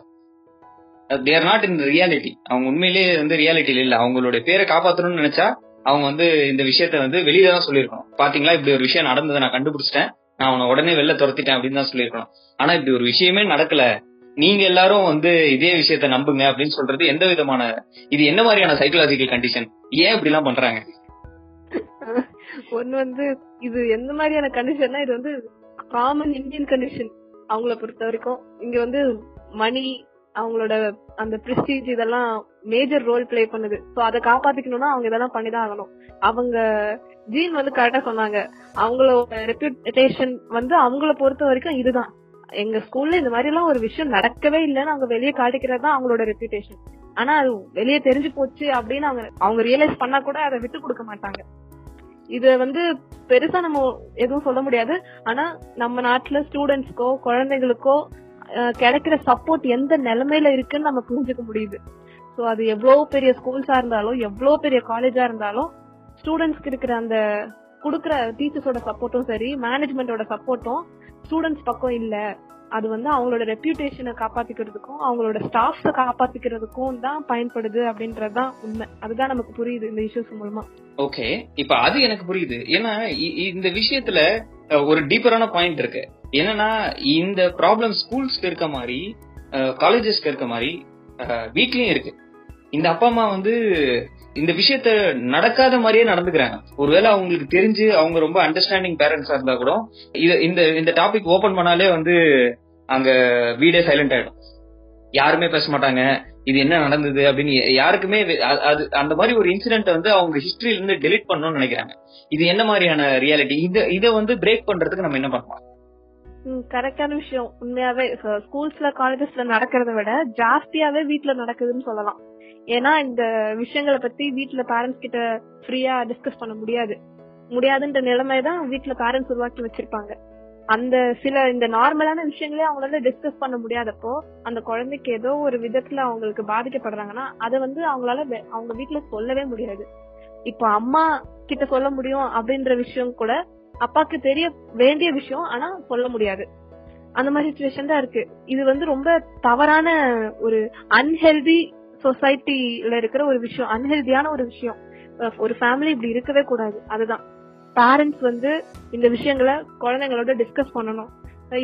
தேர் நாட் இன் ரியாலிட்டி அவங்க உண்மையிலேயே வந்து ரியாலிட்டியில இல்ல. அவங்களுடைய பேரை காப்பாத்தணும்னு நினைச்சா அவங்க வந்து இந்த விஷயத்த வந்து வெளியில தான் சொல்லியிருக்கணும். பாத்தீங்களா? இப்படி ஒரு விஷயம் நடந்ததை நான் கண்டுபிடிச்சிட்டேன். நான் அவனை உடனே வெளில துரத்திட்டேன் அப்படின்னு தான் சொல்லியிருக்கணும். ஆனா இப்படி ஒரு விஷயமே நடக்கல. நீங்க எல்லாரும் வந்து இதே விஷயத்த நம்புங்க அப்படின்னு சொல்றது எந்த விதமான இது என்ன மாதிரியான சைக்கலாஜிக்கல் கண்டிஷன் ஏன் இப்படி எல்லாம் பண்றாங்க? ஒன்னு வந்து இது எந்த மாதிரியான கண்டிஷன்னா இது வந்து காமன் இந்தியன் கண்டிஷன் அவங்கள பொறுத்த வரைக்கும். இங்க வந்து மணி அவங்களோட அந்த பிரிஸ்டீஜ் இதெல்லாம் மேஜர் ரோல் ப்ளே பண்ணுது. சோ அதை காப்பாத்திக்கணும்னா அவங்க இதெல்லாம் பண்ணிதான் ஆகணும். அவங்க ஜீன் வந்து கரெக்டா சொன்னாங்க. அவங்களோட ரெப்யூட்டேஷன் வந்து அவங்கள பொறுத்த வரைக்கும் இதுதான். எங்க ஸ்கூல்ல இந்த மாதிரி எல்லாம் ஒரு விஷயம் நடக்கவே இல்லைன்னு அவங்க வெளியே காட்டிக்கிறது தான் அவங்களோட ரெப்யூட்டேஷன் ஆனா அது வெளியே தெரிஞ்சு போச்சு அப்படின்னு அவங்க அவங்க ரியலைஸ் பண்ணா கூட அதை விட்டு கொடுக்க மாட்டாங்க. இது வந்து பெருசா நம்ம எதுவும் சொல்ல முடியாது. ஆனா நம்ம நாட்டுல ஸ்டூடெண்ட்ஸ்க்கோ குழந்தைகளுக்கோ கிடைக்கிற சப்போர்ட் எந்த நிலைமையில இருக்குன்னு நம்ம புரிஞ்சுக்க முடியுது. ஸோ அது எவ்வளோ பெரிய ஸ்கூல்ஸா இருந்தாலும் எவ்வளோ பெரிய காலேஜா இருந்தாலும் ஸ்டூடெண்ட்ஸ்க்கு இருக்கிற அந்த கொடுக்குற டீச்சர்ஸோட சப்போர்ட்டும் சரி மேனேஜ்மெண்டோட சப்போர்ட்டும் ஸ்டூடெண்ட்ஸ் பக்கம் இல்ல. அது வந்து அவங்களோட ரெப்யூட்டேஷனை காப்பாத்திக்கிறதுக்கும் அவங்களோட ஸ்டாஃப்ஸ காப்பாத்திக்கிறதுக்கும் தான் பயன்படுது அப்படின்றதுதான் உண்மை. அதுதான் நமக்கு புரியுது இந்த இஷ்யூஸ் மூலமா. ஓகே இப்ப அது எனக்கு புரியுது. ஏன்னா இ- இந்த விஷயத்துல ஒரு டீப்பரான பாயிண்ட் இருக்கு. என்னன்னா இந்த ப்ராப்ளம் ஸ்கூல்ஸ்க்கு இருக்க மாதிரி காலேஜஸ்க்கு இருக்க மாதிரி வீட்லயும் இருக்கு. இந்த அப்பா அம்மா வந்து இந்த விஷயத்த நடக்காத மாதிரியே நடந்துக்கிறாங்க. ஒருவேளை அவங்களுக்கு தெரிஞ்சு அவங்க ரொம்ப அண்டர்ஸ்டாண்டிங் பேரண்ட்ஸா இருந்தா கூட இந்த இந்த டாபிக் ஓபன் பண்ணாலே வந்து அங்க வீடே சைலண்ட் ஆயிடும். யாருமே பேச மாட்டாங்க. இது என்ன நடந்தது அப்படின்னு யாருக்குமே அது அந்த மாதிரி ஒரு இன்சிடென்ட் வந்து அவங்க ஹிஸ்டரியில இருந்து டெலிட் பண்ணணும்னு நினைக்கிறாங்க. இது என்ன மாதிரியான ரியாலிட்டி இத இதை வந்து பிரேக் பண்றதுக்கு நம்ம என்ன பண்ணலாம் கரெக்டான விஷயம். உண்மையாவே ஸ்கூல்ஸ்ல காலேஜஸ்ல நடக்கிறத விட ஜாஸ்தியாவே வீட்ல நடக்குதுன்னு சொல்லலாம். ஏன்னா இந்த விஷயங்களை பத்தி வீட்டுல பேரண்ட்ஸ் கிட்ட ஃப்ரீயா டிஸ்கஸ் பண்ண முடியாது. முடியாதுன்ற நிலைமைதான் வீட்டுல வீட்ல பேரண்ட்ஸ் உருவாக்கி வச்சிருப்பாங்க. அந்த சில இந்த நார்மலான விஷயங்களே அவங்களால டிஸ்கஸ் பண்ண முடியாதப்போ அந்த குழந்தைக்கு ஏதோ ஒரு விதத்துல அவங்களுக்கு பாதிக்கப்படுறாங்கன்னா அதை வந்து அவங்களால அவங்க வீட்டுல சொல்லவே முடியாது. இப்போ அம்மா கிட்ட சொல்ல முடியும் அப்படின்ற விஷயம் கூட அப்பாக்கு தெரிய வேண்டிய விஷயம் ஆனா சொல்ல முடியாது. அந்த மாதிரி சுச்சுவேஷன் தான் இருக்கு. இது வந்து ரொம்ப தவறான ஒரு அன்ஹெல்தி சொசைட்டில இருக்கிற ஒரு விஷயம் அன்ஹெல்தியான ஒரு விஷயம். ஒரு ஃபேமிலி இப்படி இருக்கவே கூடாது. அதுதான். பேரண்ட்ஸ் வந்து இந்த விஷயங்களை குழந்தைங்களோட டிஸ்கஸ் பண்ணணும்.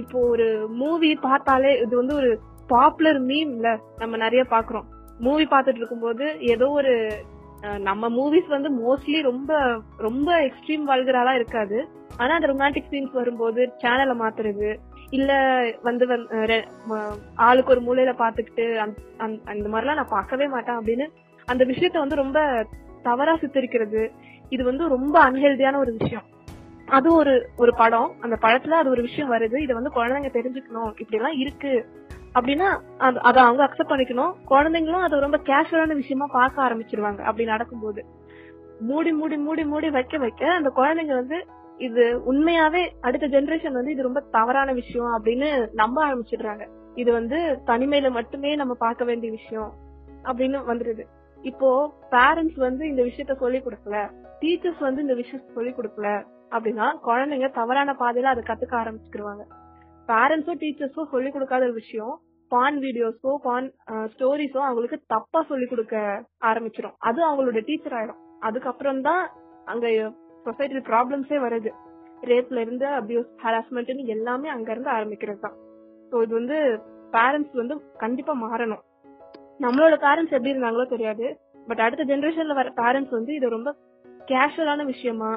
இப்போ ஒரு மூவி பார்த்தாலே இது வந்து ஒரு பாப்புலர் மீம்ல நம்ம நிறைய பாக்குறோம் மூவி பார்த்துட்டு இருக்கும்போது ஏதோ ஒரு நம்ம மூவிஸ் வந்து மோஸ்ட்லி ரொம்ப ரொம்ப எக்ஸ்ட்ரீம் வல்கராலாம் இருக்காது. ஆனா அந்த ரொமான்டிக் சீன்ஸ் வரும்போது சேனலை மாத்துறது இல்ல வந்து ஆளுக்கு ஒரு மூலையில பாத்துக்கிட்டு அந்த- அந்த மாதிரிலாம் நான் பார்க்கவே மாட்டேன் அப்படின்னு அந்த விஷயத்த வந்து ரொம்ப தவறா சித்தரிக்கிறது இது வந்து ரொம்ப அன்ஹெல்தியான ஒரு விஷயம். அது ஒரு ஒரு படம். அந்த படத்துல அது ஒரு விஷயம் வருது. இதை வந்து குழந்தைங்க தெரிஞ்சுக்கணும். இப்படி எல்லாம் இருக்கு அப்படின்னா அதை அவங்க அக்செப்ட் பண்ணிக்கணும். குழந்தைங்களும் அதை ரொம்ப கேஷுவலான விஷயமா பார்க்க ஆரம்பிச்சிருவாங்க. அப்படி நடக்கும்போது. மூடி மூடி மூடி மூடி வைக்க வைக்க அந்த குழந்தைங்க வந்து இது உண்மையாவே அடுத்த ஜெனரேஷன் வந்து இது ரொம்ப தவறான விஷயம் அப்படின்னு நம்ப ஆரம்பிச்சிடுறாங்க. இது வந்து தனிமையில மட்டுமே நம்ம பார்க்க வேண்டிய விஷயம் அப்படின்னு வந்துருது. இப்போ பேரண்ட்ஸ் வந்து இந்த விஷயத்த சொல்லி கொடுக்கல. டீச்சர்ஸ் வந்து இந்த விஷயத்த சொல்லி கொடுக்கல அப்படின்னா குழந்தைங்க தவறான பாதையில அதை கத்துக்க ஆரம்பிச்சுக்கிடுவாங்க பேரண்ட்ஸோ டீச்சர்ஸோ சொல்லி கொடுக்காத ஒரு விஷயம் பான் வீடியோஸோ பான் ஸ்டோரிஸோ அவங்களுக்கு தப்பா சொல்லி கொடுக்க ஆரம்பிச்சிடும் அது அவங்களோட டீச்சர் ஆயிடும் அதுக்கப்புறம் தான் அங்க சொசைட்டில ப்ராப்ளம்ஸே வருது. ரேப்ல இருந்து அபியூஸ் ஹராஸ்மெண்ட் எல்லாமே அங்க இருந்து ஆரம்பிக்கிறது தான் ஸோ இது வந்து பேரண்ட்ஸ் வந்து கண்டிப்பா மாறணும். நம்மளோட பேரண்ட்ஸ் எப்படி இருந்தாங்களோ தெரியாது. பட் அடுத்த ஜெனரேஷன்ல வர பேரண்ட்ஸ் வந்து இது ரொம்ப கேஷுவலான விஷயமா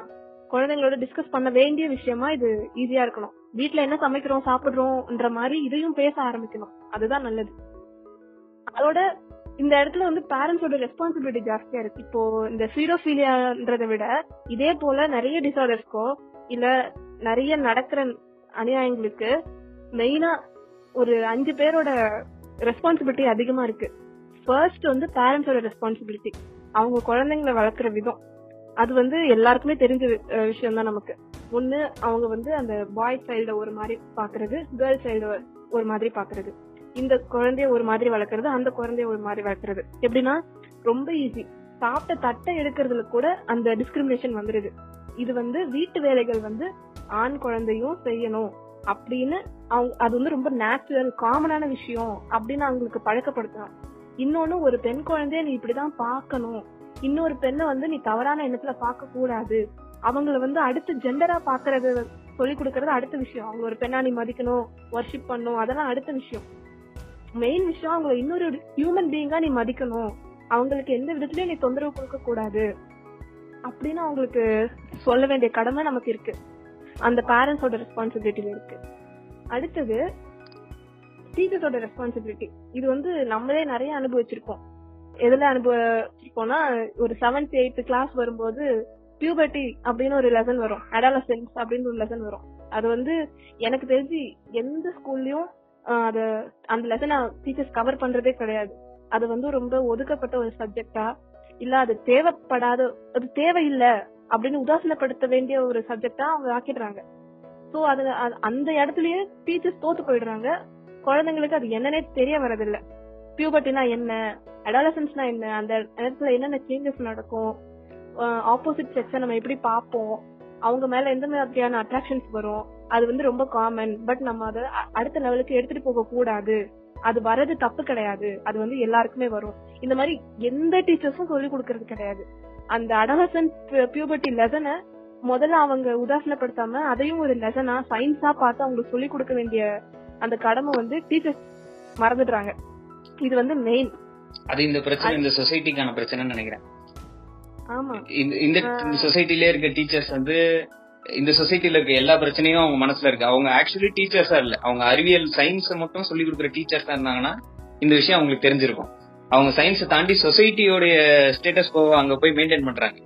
குழந்தைங்களோட டிஸ்கஸ் பண்ண வேண்டிய விஷயமா இது ஈஸியா இருக்கணும். வீட்ல என்ன சமைக்கிறோம் சாப்பிடுறோம்ன்ற மாதிரி இதையும் பேச ஆரம்பிக்கணும். அதுதான் நல்லது. அதோட இந்த இடத்துல வந்து பேரண்ட்ஸோட ரெஸ்பான்சிபிலிட்டி ஜாஸ்தியா இருக்கு. இப்போ இந்த சீரோஃபீலியான்றதை விட இதே போல நிறைய டிசார்டர்ஸ்க்கோ இல்ல நிறைய நடக்கிற அநியாயங்களுக்கு மெயினா ஒரு அஞ்சு பேரோட ரெஸ்பான்சிபிலிட்டி அதிகமா இருக்கு. ஃபர்ஸ்ட் வந்து பேரண்ட்ஸோட ரெஸ்பான்சிபிலிட்டி அவங்க குழந்தைங்களை வளர்க்குற விதம். அது வந்து எல்லாருக்குமே தெரிஞ்ச விஷயம் தான் நமக்கு. ஒன்னு அவங்க வந்து அந்த பாய் சைல்ட ஒரு மாதிரி பாக்குறது கேர்ள் சைல்ட ஒரு மாதிரி பாக்குறது. இந்த குழந்தைய ஒரு மாதிரி வளர்க்கறது அந்த குழந்தைய ஒரு மாதிரி வளர்க்கறது. எப்படின்னா ரொம்ப ஈஸி சாப்பிட்ட தட்டை எடுக்கிறதுல கூட அந்த டிஸ்கிரிமினேஷன் வந்துருது. இது வந்து வீட்டு வேலைகள் வந்து ஆண் குழந்தையும் செய்யணும் அப்படின்னு அவங்க அது வந்து ரொம்ப நேச்சுரல் காமனான விஷயம் அப்படின்னு அவங்களுக்கு பழக்கப்படுத்தணும். இன்னொன்னு ஒரு பெண் குழந்தைய நீ இப்படிதான் பார்க்கணும். இன்னொரு பெண்ணை வந்து நீ தவறான எண்ணத்துல பார்க்க கூடாது அவங்கள வந்து அடுத்த ஜெண்டரா பாக்குறது சொல்லி கொடுக்கறது அடுத்த விஷயம். அவங்க ஒரு பெண்ணா நீ மதிக்கணும் ஒர்ஷிப் பண்ணணும் அதெல்லாம் அடுத்த விஷயம். மெயின் விஷயம் அவங்களை இன்னொரு ஹியூமன் பீயிங்கா நீ மதிக்கணும். அவங்களுக்கு எந்த விதத்துலயும் நீ தொந்தரவு கொடுக்க கூடாது. அப்படின்னு அவங்களுக்கு சொல்ல வேண்டிய கடமை நமக்கு இருக்கு. அந்த பேரண்ட்ஸோட ரெஸ்பான்சிபிலிட்டி இருக்கு. அடுத்தது டீச்சர்ஸோட ரெஸ்பான்சிபிலிட்டி இது வந்து நம்மளே நிறைய அனுபவிச்சிருக்கோம். எதுல அனுபவிச்சிருக்கோம்னா ஒரு செவன்த் எயித்து கிளாஸ் வரும்போது பியூபர்ட்டி அப்படின்னு ஒரு லெசன் வரும். அடாலசென்ஸ் அப்படின்னு ஒரு லெசன் வரும். அது வந்து எனக்கு தெரிஞ்சு எந்த ஸ்கூல்லயும் அது அந்த லெசனை டீச்சர்ஸ் கவர் பண்றதே கிடையாது. அது வந்து ரொம்ப ஒதுக்கப்பட்ட ஒரு சப்ஜெக்டா இல்ல அது தேவைப்படாத அது தேவையில்லை அப்படின்னு உதாசீனப்படுத்த வேண்டிய ஒரு சப்ஜெக்டா அவங்க ஆக்கிடுறாங்க. சோ அது அது- அந்த இடத்துலயே டீச்சர்ஸ் தோத்து போயிடுறாங்க. குழந்தைங்களுக்கு அது என்னன்னே தெரிய வரதில்ல பியூபர்ட்டினா என்ன? அடாலசன்ஸ்னா என்ன? அந்த இடத்துல என்னென்ன சேஞ்சஸ் நடக்கும்? ஆப்போசிட் செக்ஸை நம்ம எப்படி பார்ப்போம்? அவங்க மேல எந்த மாதிரியான அட்ராக்ஷன்ஸ் வரும்? அது வந்து ரொம்ப காமன் பட் நம்ம அதை அடுத்த லெவலுக்கு எடுத்துட்டு போக கூடாது. அது வர்றது தப்பு கிடையாது. அது வந்து எல்லாருக்குமே வரும். இந்த மாதிரி எந்த டீச்சர்ஸும் சொல்லி கொடுக்கறது கிடையாது. அந்த அடலசன்ட் பியூபர்ட்டி லெசனை முதல்ல அவங்க உதாசீனப்படுத்தாம அதையும் ஒரு லெசனா சயின்ஸா பார்த்து அவங்களுக்கு சொல்லி கொடுக்க வேண்டிய அந்த கடமை வந்து டீச்சர்ஸ் மறந்துடுறாங்க. இது வந்து மெயின் அது இந்த பிரச்சனை இந்த சொசைட்டிக்கான பிரச்சனைன்னு நினைக்கிறேன். ஆமா. இந்த இந்த சொசைட்டிலே இருக்க டீச்சர்ஸ் வந்து இந்த சொசைட்டில இருக்க எல்லா பிரச்சனையும் அவங்க மனசுல இருக்கு. அவங்க ஆக்சுவலி டீச்சர்ஸா இல்ல. அவங்க அறிவியல் சயின்ஸ் மட்டும் சொல்லி கொடுக்குற டீச்சர்ஸா இருந்தாங்கன்னா இந்த விஷயம் அவங்களுக்கு தெரிஞ்சிருக்கும். அவங்க சயின்ஸை தாண்டி சொசைட்டியோடைய ஸ்டேட்டஸ் கோ அங்க போய் மெயின்டைன் பண்றாங்க.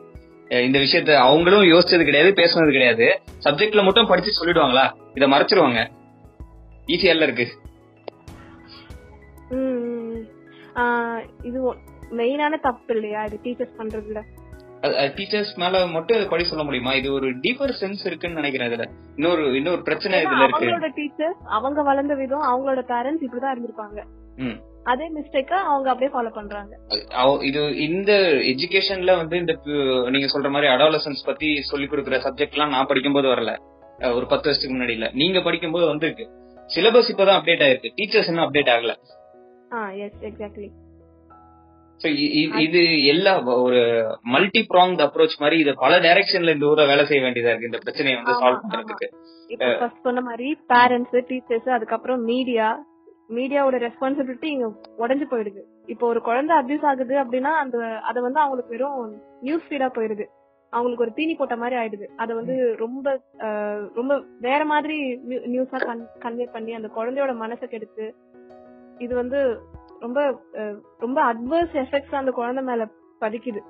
இந்த விஷயத்த அவங்களும் யோசிச்சது கிடையாது பேசுனது கிடையாது. சப்ஜெக்ட்ல மட்டும் படிச்சு சொல்லிடுவாங்களா? இத மறைச்சிருவாங்க. ஈஸியால இருக்கு. இது மெயினான தப்பு இல்லையா? இது டீச்சர்ஸ் பண்றதுல? டீச்சர்ஸ் மேல மட்டும் படி சொல்ல முடியுமா? இது ஒரு டீப்பர் சென்ஸ் இருக்குன்னு நினைக்கிறேன் இதுல. இன்னொரு இன்னொரு பிரச்சனை இதுல இருக்கு. அவங்களோட டீச்சர்ஸ் அவங்க வளர்ந்த விதம் அவங்களோட பேரண்ட்ஸ் இப்படிதான் இருந்திருப்பாங்க. அதே மிஸ்டேக்கா அவங்க அப்படியே ஃபாலோ பண்றாங்க. இது இந்த எஜுகேஷன்ல வந்து இந்த நீங்க சொல்ற மாதிரி அடாலசன்ஸ் பத்தி சொல்லி கொடுக்குற சப்ஜெக்ட் எல்லாம் நான் படிக்கும்போது வரல. ஒரு பத்து வருஷத்துக்கு முன்னாடி இல்ல. நீங்க படிக்கும்போது வந்திருக்கு. சிலபஸ் இப்பதான் அப்டேட் ஆயிருக்கு. டீச்சர்ஸ் இன்னும் அப்டேட் ஆகல. ஆ எஸ் எக்ஸாக்ட்லி இது எல்லா ஒரு மல்டி ப்ராங்ட் அப்ரோச் மாதிரி இது பல டைரக்ஷன்ல இந்த ஊரை வேலை செய்ய வேண்டியதா இருக்கு. இந்த பிரச்சனையை வந்து சால்வ். பண்றதுக்கு. சொன்ன மாதிரி பேரண்ட்ஸ் டீச்சர்ஸ் அதுக்கப்புறம் மீடியா மீடியாவோட ரெஸ்பான்சிபிலிட்டி இங்க உடைஞ்சு போயிடுது. இப்போ ஒரு குழந்தை அபியூஸ் ஆகுது அப்படின்னா அந்த அத வந்து அவங்களுக்கு வெறும் நியூஸ் ஃபீடா போயிடுது. அவங்களுக்கு ஒரு தீனி போட்ட மாதிரி ஆயிடுது. அத வந்து ரொம்ப ரொம்ப வேற மாதிரி நியூஸா கன்வே பண்ணி அந்த குழந்தையோட மனசை கெடுத்து இது வந்து ரொம்ப ரொம்ப அட்வர்ஸ் எஃபெக்ட்ஸ் அந்த குழந்தை மேல பதிக்குது.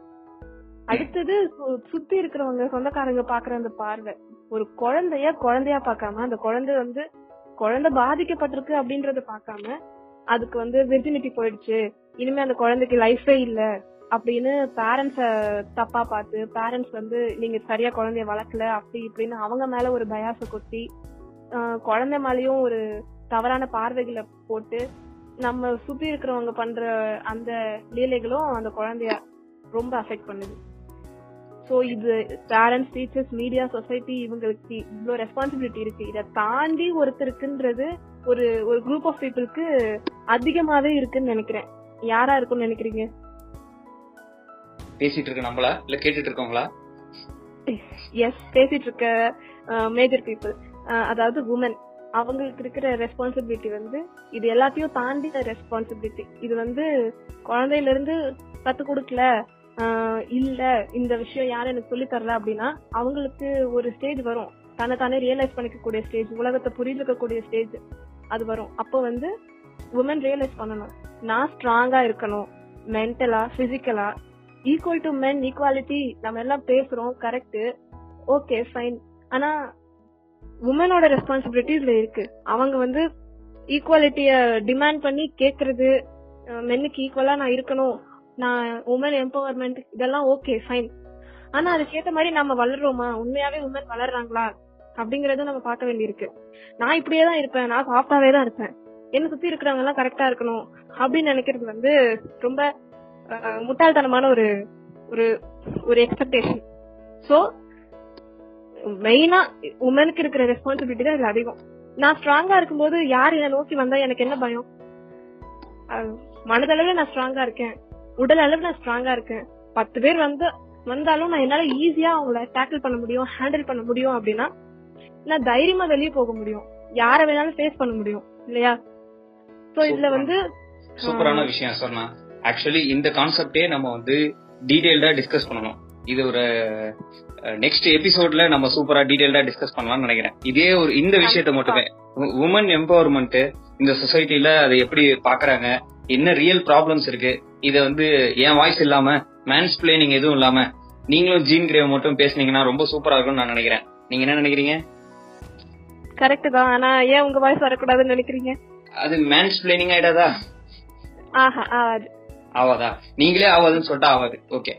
அடுத்தது சு- சுத்தி இருக்கிறவங்க சொந்தக்காரங்க பாக்குற அந்த பார்வை. ஒரு குழந்தைய குழந்தையா பார்க்காம அந்த குழந்தை வந்து குழந்தை பாதிக்கப்பட்டிருக்கு அப்படின்றத பார்க்காம அதுக்கு வந்து விர்ஜினிட்டி போயிடுச்சு. இனிமே அந்த குழந்தைக்கு லைஃபே இல்ல அப்படின்னு பேரண்ட்ஸ தப்பா பார்த்து பேரண்ட்ஸ் வந்து நீங்க சரியா குழந்தைய வளர்க்கல அப்படி இப்படின்னு அவங்க மேல ஒரு பயாச கொட்டி குழந்தை மேலயும் ஒரு தவறான பார்வைகளை போட்டு நம்ம சுத்தி இருக்கிறவங்க பண்ற அந்த லீலைகளும் அந்த குழந்தைய ரொம்ப அஃபெக்ட் பண்ணுது. சோ இது பேரண்ட்ஸ் டீச்சர்ஸ் மீடியா சொசைட்டி இவங்களுக்கு இவ்வளவு ரெஸ்பான்சிபிலிட்டி இருக்கு. இத தாண்டி ஒருத்தருக்குன்றது ஒரு ஒரு குரூப் ஆஃப் பீப்புளுக்கு அதிகமாவே இருக்குன்னு நினைக்கிறேன். யாரா இருக்கும்னு நினைக்கிறீங்க? பேசிட்டு இருக்க நம்மளா? இல்ல கேட்டுட்டு இருக்கவங்களா? எஸ் பேசிட்டு இருக்க மேஜர் பீப்புள் அதாவது உமன் அவங்களுக்கு இருக்கிற ரெஸ்பான்சிபிலிட்டி வந்து இது எல்லாத்தையும் தாண்டி ரெஸ்பான்சிபிலிட்டி இது வந்து குழந்தையில இருந்து கத்து கொடுக்கல இல்ல இந்த விஷயம் யாரும் எனக்கு சொல்லி தரல அப்படின்னா அவங்களுக்கு ஒரு ஸ்டேஜ் வரும். தன்னை தானே ரியலைஸ் பண்ணிக்கக்கூடிய ஸ்டேஜ் உலகத்தை புரிஞ்சுக்கக்கூடிய ஸ்டேஜ் அது வரும். அப்போ வந்து உமன் ரியலைஸ் பண்ணணும். நான் ஸ்ட்ராங்கா இருக்கணும். மென்டலா பிசிக்கலா ஈக்குவல் டு மென் ஈக்குவாலிட்டி நம்ம எல்லாம் பேசுறோம் கரெக்ட் ஓகே ஃபைன் ஆனா உமனோட ரெஸ்பான்சிபிலிட்டி இதுல இருக்கு. அவங்க வந்து ஈக்குவாலிட்டிய டிமாண்ட் பண்ணி கேக்குறது மென்னுக்கு ஈக்குவலா நான் இருக்கணும் நான் உமன் எம்பவர்மெண்ட் இதெல்லாம் ஓகே ஃபைன் ஆனா அதுக்கேத்த மாதிரி நம்ம வளர்றோமா? உண்மையாவே உமன் வளர்றாங்களா? அப்படிங்கறத நம்ம பார்க்க வேண்டியிருக்கு. நான் இப்படியே தான் இருப்பேன். நான் சாஃப்டாவே தான் இருப்பேன். என்ன சுத்தி இருக்கிறவங்க எல்லாம் கரெக்டா இருக்கணும் அப்படின்னு நினைக்கிறது வந்து ரொம்ப முட்டாள்தனமான ஒரு ஒரு ஒரு எக்ஸ்பெக்டேஷன் சோ மெயினா உமனுக்கு இருக்கிற ரெஸ்பான்சிபிலிட்டி தான் இதுல அதிகம். நான் ஸ்ட்ராங்கா இருக்கும்போது யார் என்ன நோக்கி வந்தா எனக்கு என்ன பயம்? மனதளவுல நான் ஸ்ட்ராங்கா இருக்கேன். உடல் அளவு நான் ஸ்ட்ராங்கா இருக்கேன். பத்து பேர் வந்து வந்தாலும் நான் என்னால ஈஸியா அவங்கள டேக்கிள் பண்ண முடியும் ஹேண்டில் பண்ண முடியும் அப்படின்னா நான் தைரியமா வெளியே போக முடியும். யார வேணாலும் ஃபேஸ் பண்ண முடியும். இல்லையா? சோ இதுல வந்து சூப்பரான விஷயம் சொன்னா ஆக்சுவலி இந்த கான்செப்டே நம்ம வந்து டீடைல்டா டிஸ்கஸ் பண்ணணும். இது ஒரு நெக்ஸ்ட் எபிசோட்ல நம்ம சூப்பரா டீடைல்டா டிஸ்கஸ் பண்ணலாம்னு நினைக்கிறேன். இதே ஒரு இந்த விஷயத்த மட்டுமே. உமன் எம்பவர்மெண்ட் இந்த சொசைட்டில அதை எப்படி பாக்குறாங்க என்ன ரியல் ப்ராப்ளம்ஸ் இருக்கு இத வந்து என் வாய்ஸ் இல்லாம மேன்ஸ் பிளேனிங் எதுவும் இல்லாம நீங்களும் ஜீன் கிரேவ் மட்டும் பேசுனீங்கன்னா ரொம்ப சூப்பரா இருக்கும்னு நான் நினைக்கிறேன். நீங்க என்ன நினைக்கிறீங்க? கரெக்ட் தான். ஆனா ஏன் உங்க வாய்ஸ் வரக்கூடாதுன்னு நினைக்கிறீங்க? அது மேன்ஸ் பிளேனிங் ஆயிடாதா? ஆஹா ஆகாது ஆவாதா? நீங்களே ஆவாதுன்னு சொல்லிட்டு ஆவாது. ஓகே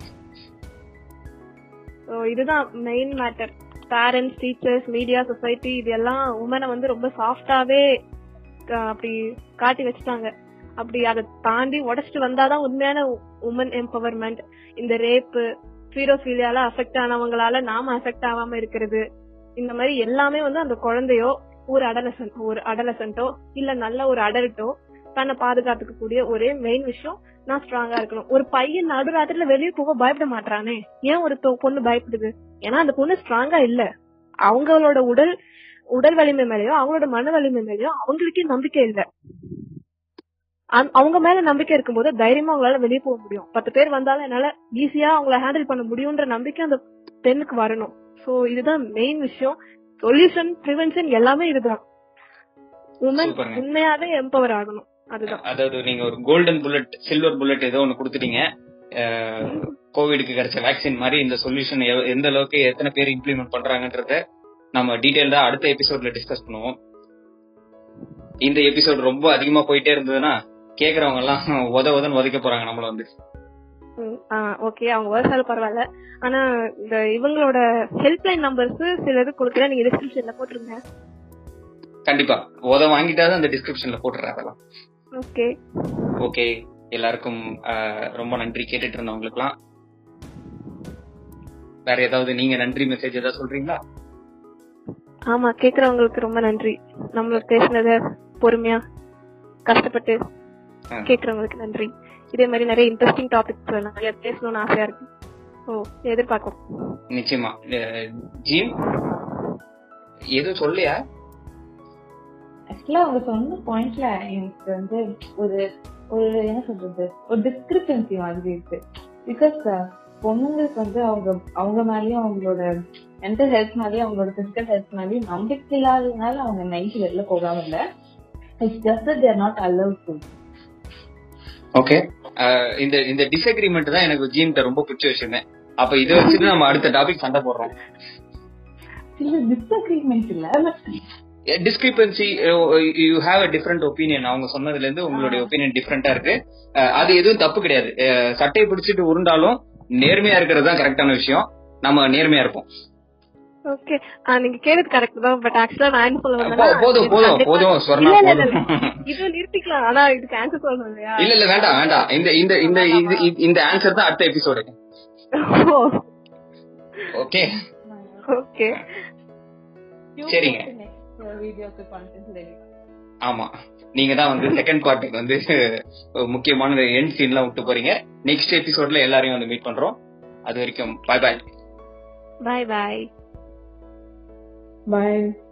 ஸோ இதுதான் main matter parents teachers media society இது எல்லாம் உமனை வந்து ரொம்ப சாஃப்டாவே அப்படி காட்டி வச்சுட்டாங்க. அப்படி அதை தாண்டி உடச்சிட்டு வந்தாதான் உண்மையான உமன் எம்பவர்மெண்ட் இந்த ரேப்பு ஃபீரோஃபீலியால அஃபெக்ட் ஆனவங்களால நாம அஃபெக்ட் ஆகாம இருக்கிறது. இந்த மாதிரி எல்லாமே வந்து அந்த குழந்தையோ ஒரு அடலசன் ஒரு அடலசன்ட்டோ இல்ல நல்ல ஒரு அடல்ட்டோ தன்னை பாதுகாத்துக்க கூடிய ஒரே மெயின் விஷயம் நான் ஸ்ட்ராங்கா இருக்கணும். ஒரு பையன் நடுராத்திரில வெளியே போக பயப்பட மாட்டானே ஏன் ஒரு பொண்ணு பயப்படுது? ஏன்னா அந்த பொண்ணு ஸ்ட்ராங்கா இல்ல. அவங்களோட உடல் உடல் வலிமை மேலயோ அவங்களோட மன வலிமை மேலயோ அவங்களுக்கே நம்பிக்கை இல்ல. அவங்க மேல நம்பிக்கை இருக்கும்போது தைரியமா அவங்களால வெளியே போக முடியும். பத்து பேர் வந்தாலும் என்னால ஈஸியா அவங்கள ஹேண்டில் பண்ண முடியும்ன்ற நம்பிக்கை அந்த பெண்ணுக்கு வரணும். சோ இதுதான் மெயின் விஷயம். சொல்யூஷன் ப்ரிவென்ஷன் எல்லாமே இதுதான். உமன். உண்மையாவே எம்பவர் ஆகணும். அதாவது நீங்க ஒரு கோல்டன் புல்லட் சில்வர் புல்லட் ஏதோ ஒன்னு கொடுத்துட்டீங்க. கோவிடுக்கு கிடைச்ச வேக்சின் மாதிரி இந்த சொல்யூஷன் எந்த அளவுக்கு எத்தனை பேர் இம்ப்ளிமெண்ட் பண்றாங்கன்றத நம்ம டீடைல்டா அடுத்த எபிசோட்ல டிஸ்கஸ் பண்ணுவோம். இந்த எபிசோட் ரொம்ப அதிகமா போயிட்டே இருந்ததுன்னா கேக்குறவங்க எல்லாம் உத உதன்னு உதைக்க போறாங்க நம்மள வந்து. ஓகே அவங்க வருஷாலும் பரவாயில்ல. ஆனா இந்த இவங்களோட ஹெல்ப்லைன் நம்பர்ஸ் சில இது கொடுக்குறேன் நீங்க டிஸ்கிரிப்ஷன்ல போட்டுருங்க. கண்டிப்பா. உத வாங்கிட்டாதான் அந்த டிஸ்கிரிப்ஷன்ல போட்டுறேன் அதெல்லாம். ஓகே. ஓகே. எல்லாருக்கும் ரொம்ப நன்றி கேட்டுட்டு இருந்தவங்களுக்குலாம் வேற ஏதாவது நீங்க நன்றி மெசேஜ் ஏதாவது சொல்றீங்களா? ஆமா கேக்குறவங்களுக்கு ரொம்ப நன்றி. நம்ம பேசுனத பொறுமையா கஷ்டப்பட்டு. கேக்குறவங்களுக்கு நன்றி. இதே மாதிரி நிறைய இன்ட்ரெஸ்டிங் டாபிக்ஸ் நிறைய பேசணும்னு ஆசையா இருக்கு. ஓ எதிர்பார்க்கும் நிச்சயமா. ஜீம் எதுவும் சொல்லையா ஆக்சுவலா அவங்க சொன்ன பாயிண்ட்ல எனக்கு வந்து ஒரு ஒரு என்ன சொல்றது? ஒரு டிஸ்கிரிபன்சி மாதிரி இருக்கு. பிகாஸ் பொண்ணுங்களுக்கு வந்து அவங்க அவங்க மேலயும் அவங்களோட மென்டல் ஹெல்த் மேலயும் அவங்களோட பிசிக்கல் ஹெல்த் மேலயும் நம்பிக்கை இல்லாததுனால அவங்க நைட் வெளில போகாம இல்ல. It's just they're not allow to okay இந்த இந்த டிஸ்அக்ரிமெண்ட் தான் எனக்கு ஜீம்கிட்ட ரொம்ப பிடிச்ச விஷயமே. அப்ப இதை வச்சுட்டு நம்ம அடுத்த டாபிக் சண்டை போடுறோம். இல்ல டிஸ்அக்ரிமெண்ட் இல்ல. Discrepancy you have a different opinion அவங்க சொன்னதுல இருந்து உங்களுடைய ஒப்பீனியன் டிஃப்ரெண்டா இருக்கு. அது எதுவும் தப்பு கிடையாது. சட்டையை பிடிச்சிட்டு உருண்டாலும் நேர்மையா இருக்கிறது தான் கரெக்டான விஷயம். நம்ம நேர்மையா இருப்போம். ஓகே நீங்க கேட்டது கரெக்ட் தான் பட் ஆக்சுவலா நான் என்ன சொல்ல வந்தேன்னா, போதும் போதும் போதும் இல்ல, போதும். இது நிறுத்திக்கலாம். ஆனா இதுக்கு ஆன்சர் இல்லையா? இல்ல இல்ல வேண்டாம் வேண்டாம். இந்த இந்த இந்த இந்த ஆன்சர் தான் அடுத்த எபிசோடு ஓகே ஓகே சரிங்க. வீடியோக்கு கான்டென்ட் ரெடி ஆமா. நீங்க தான் வந்து செகண்ட் பார்ட்டுக்கு வந்து முக்கியமான எண்ட் சீன்லாம் விட்டு போறீங்க. நெக்ஸ்ட் எபிசோட்ல எல்லாரையும் வந்து மீட் பண்றோம். அது வரைக்கும் பாய் பாய் பாய் பாய் பாய்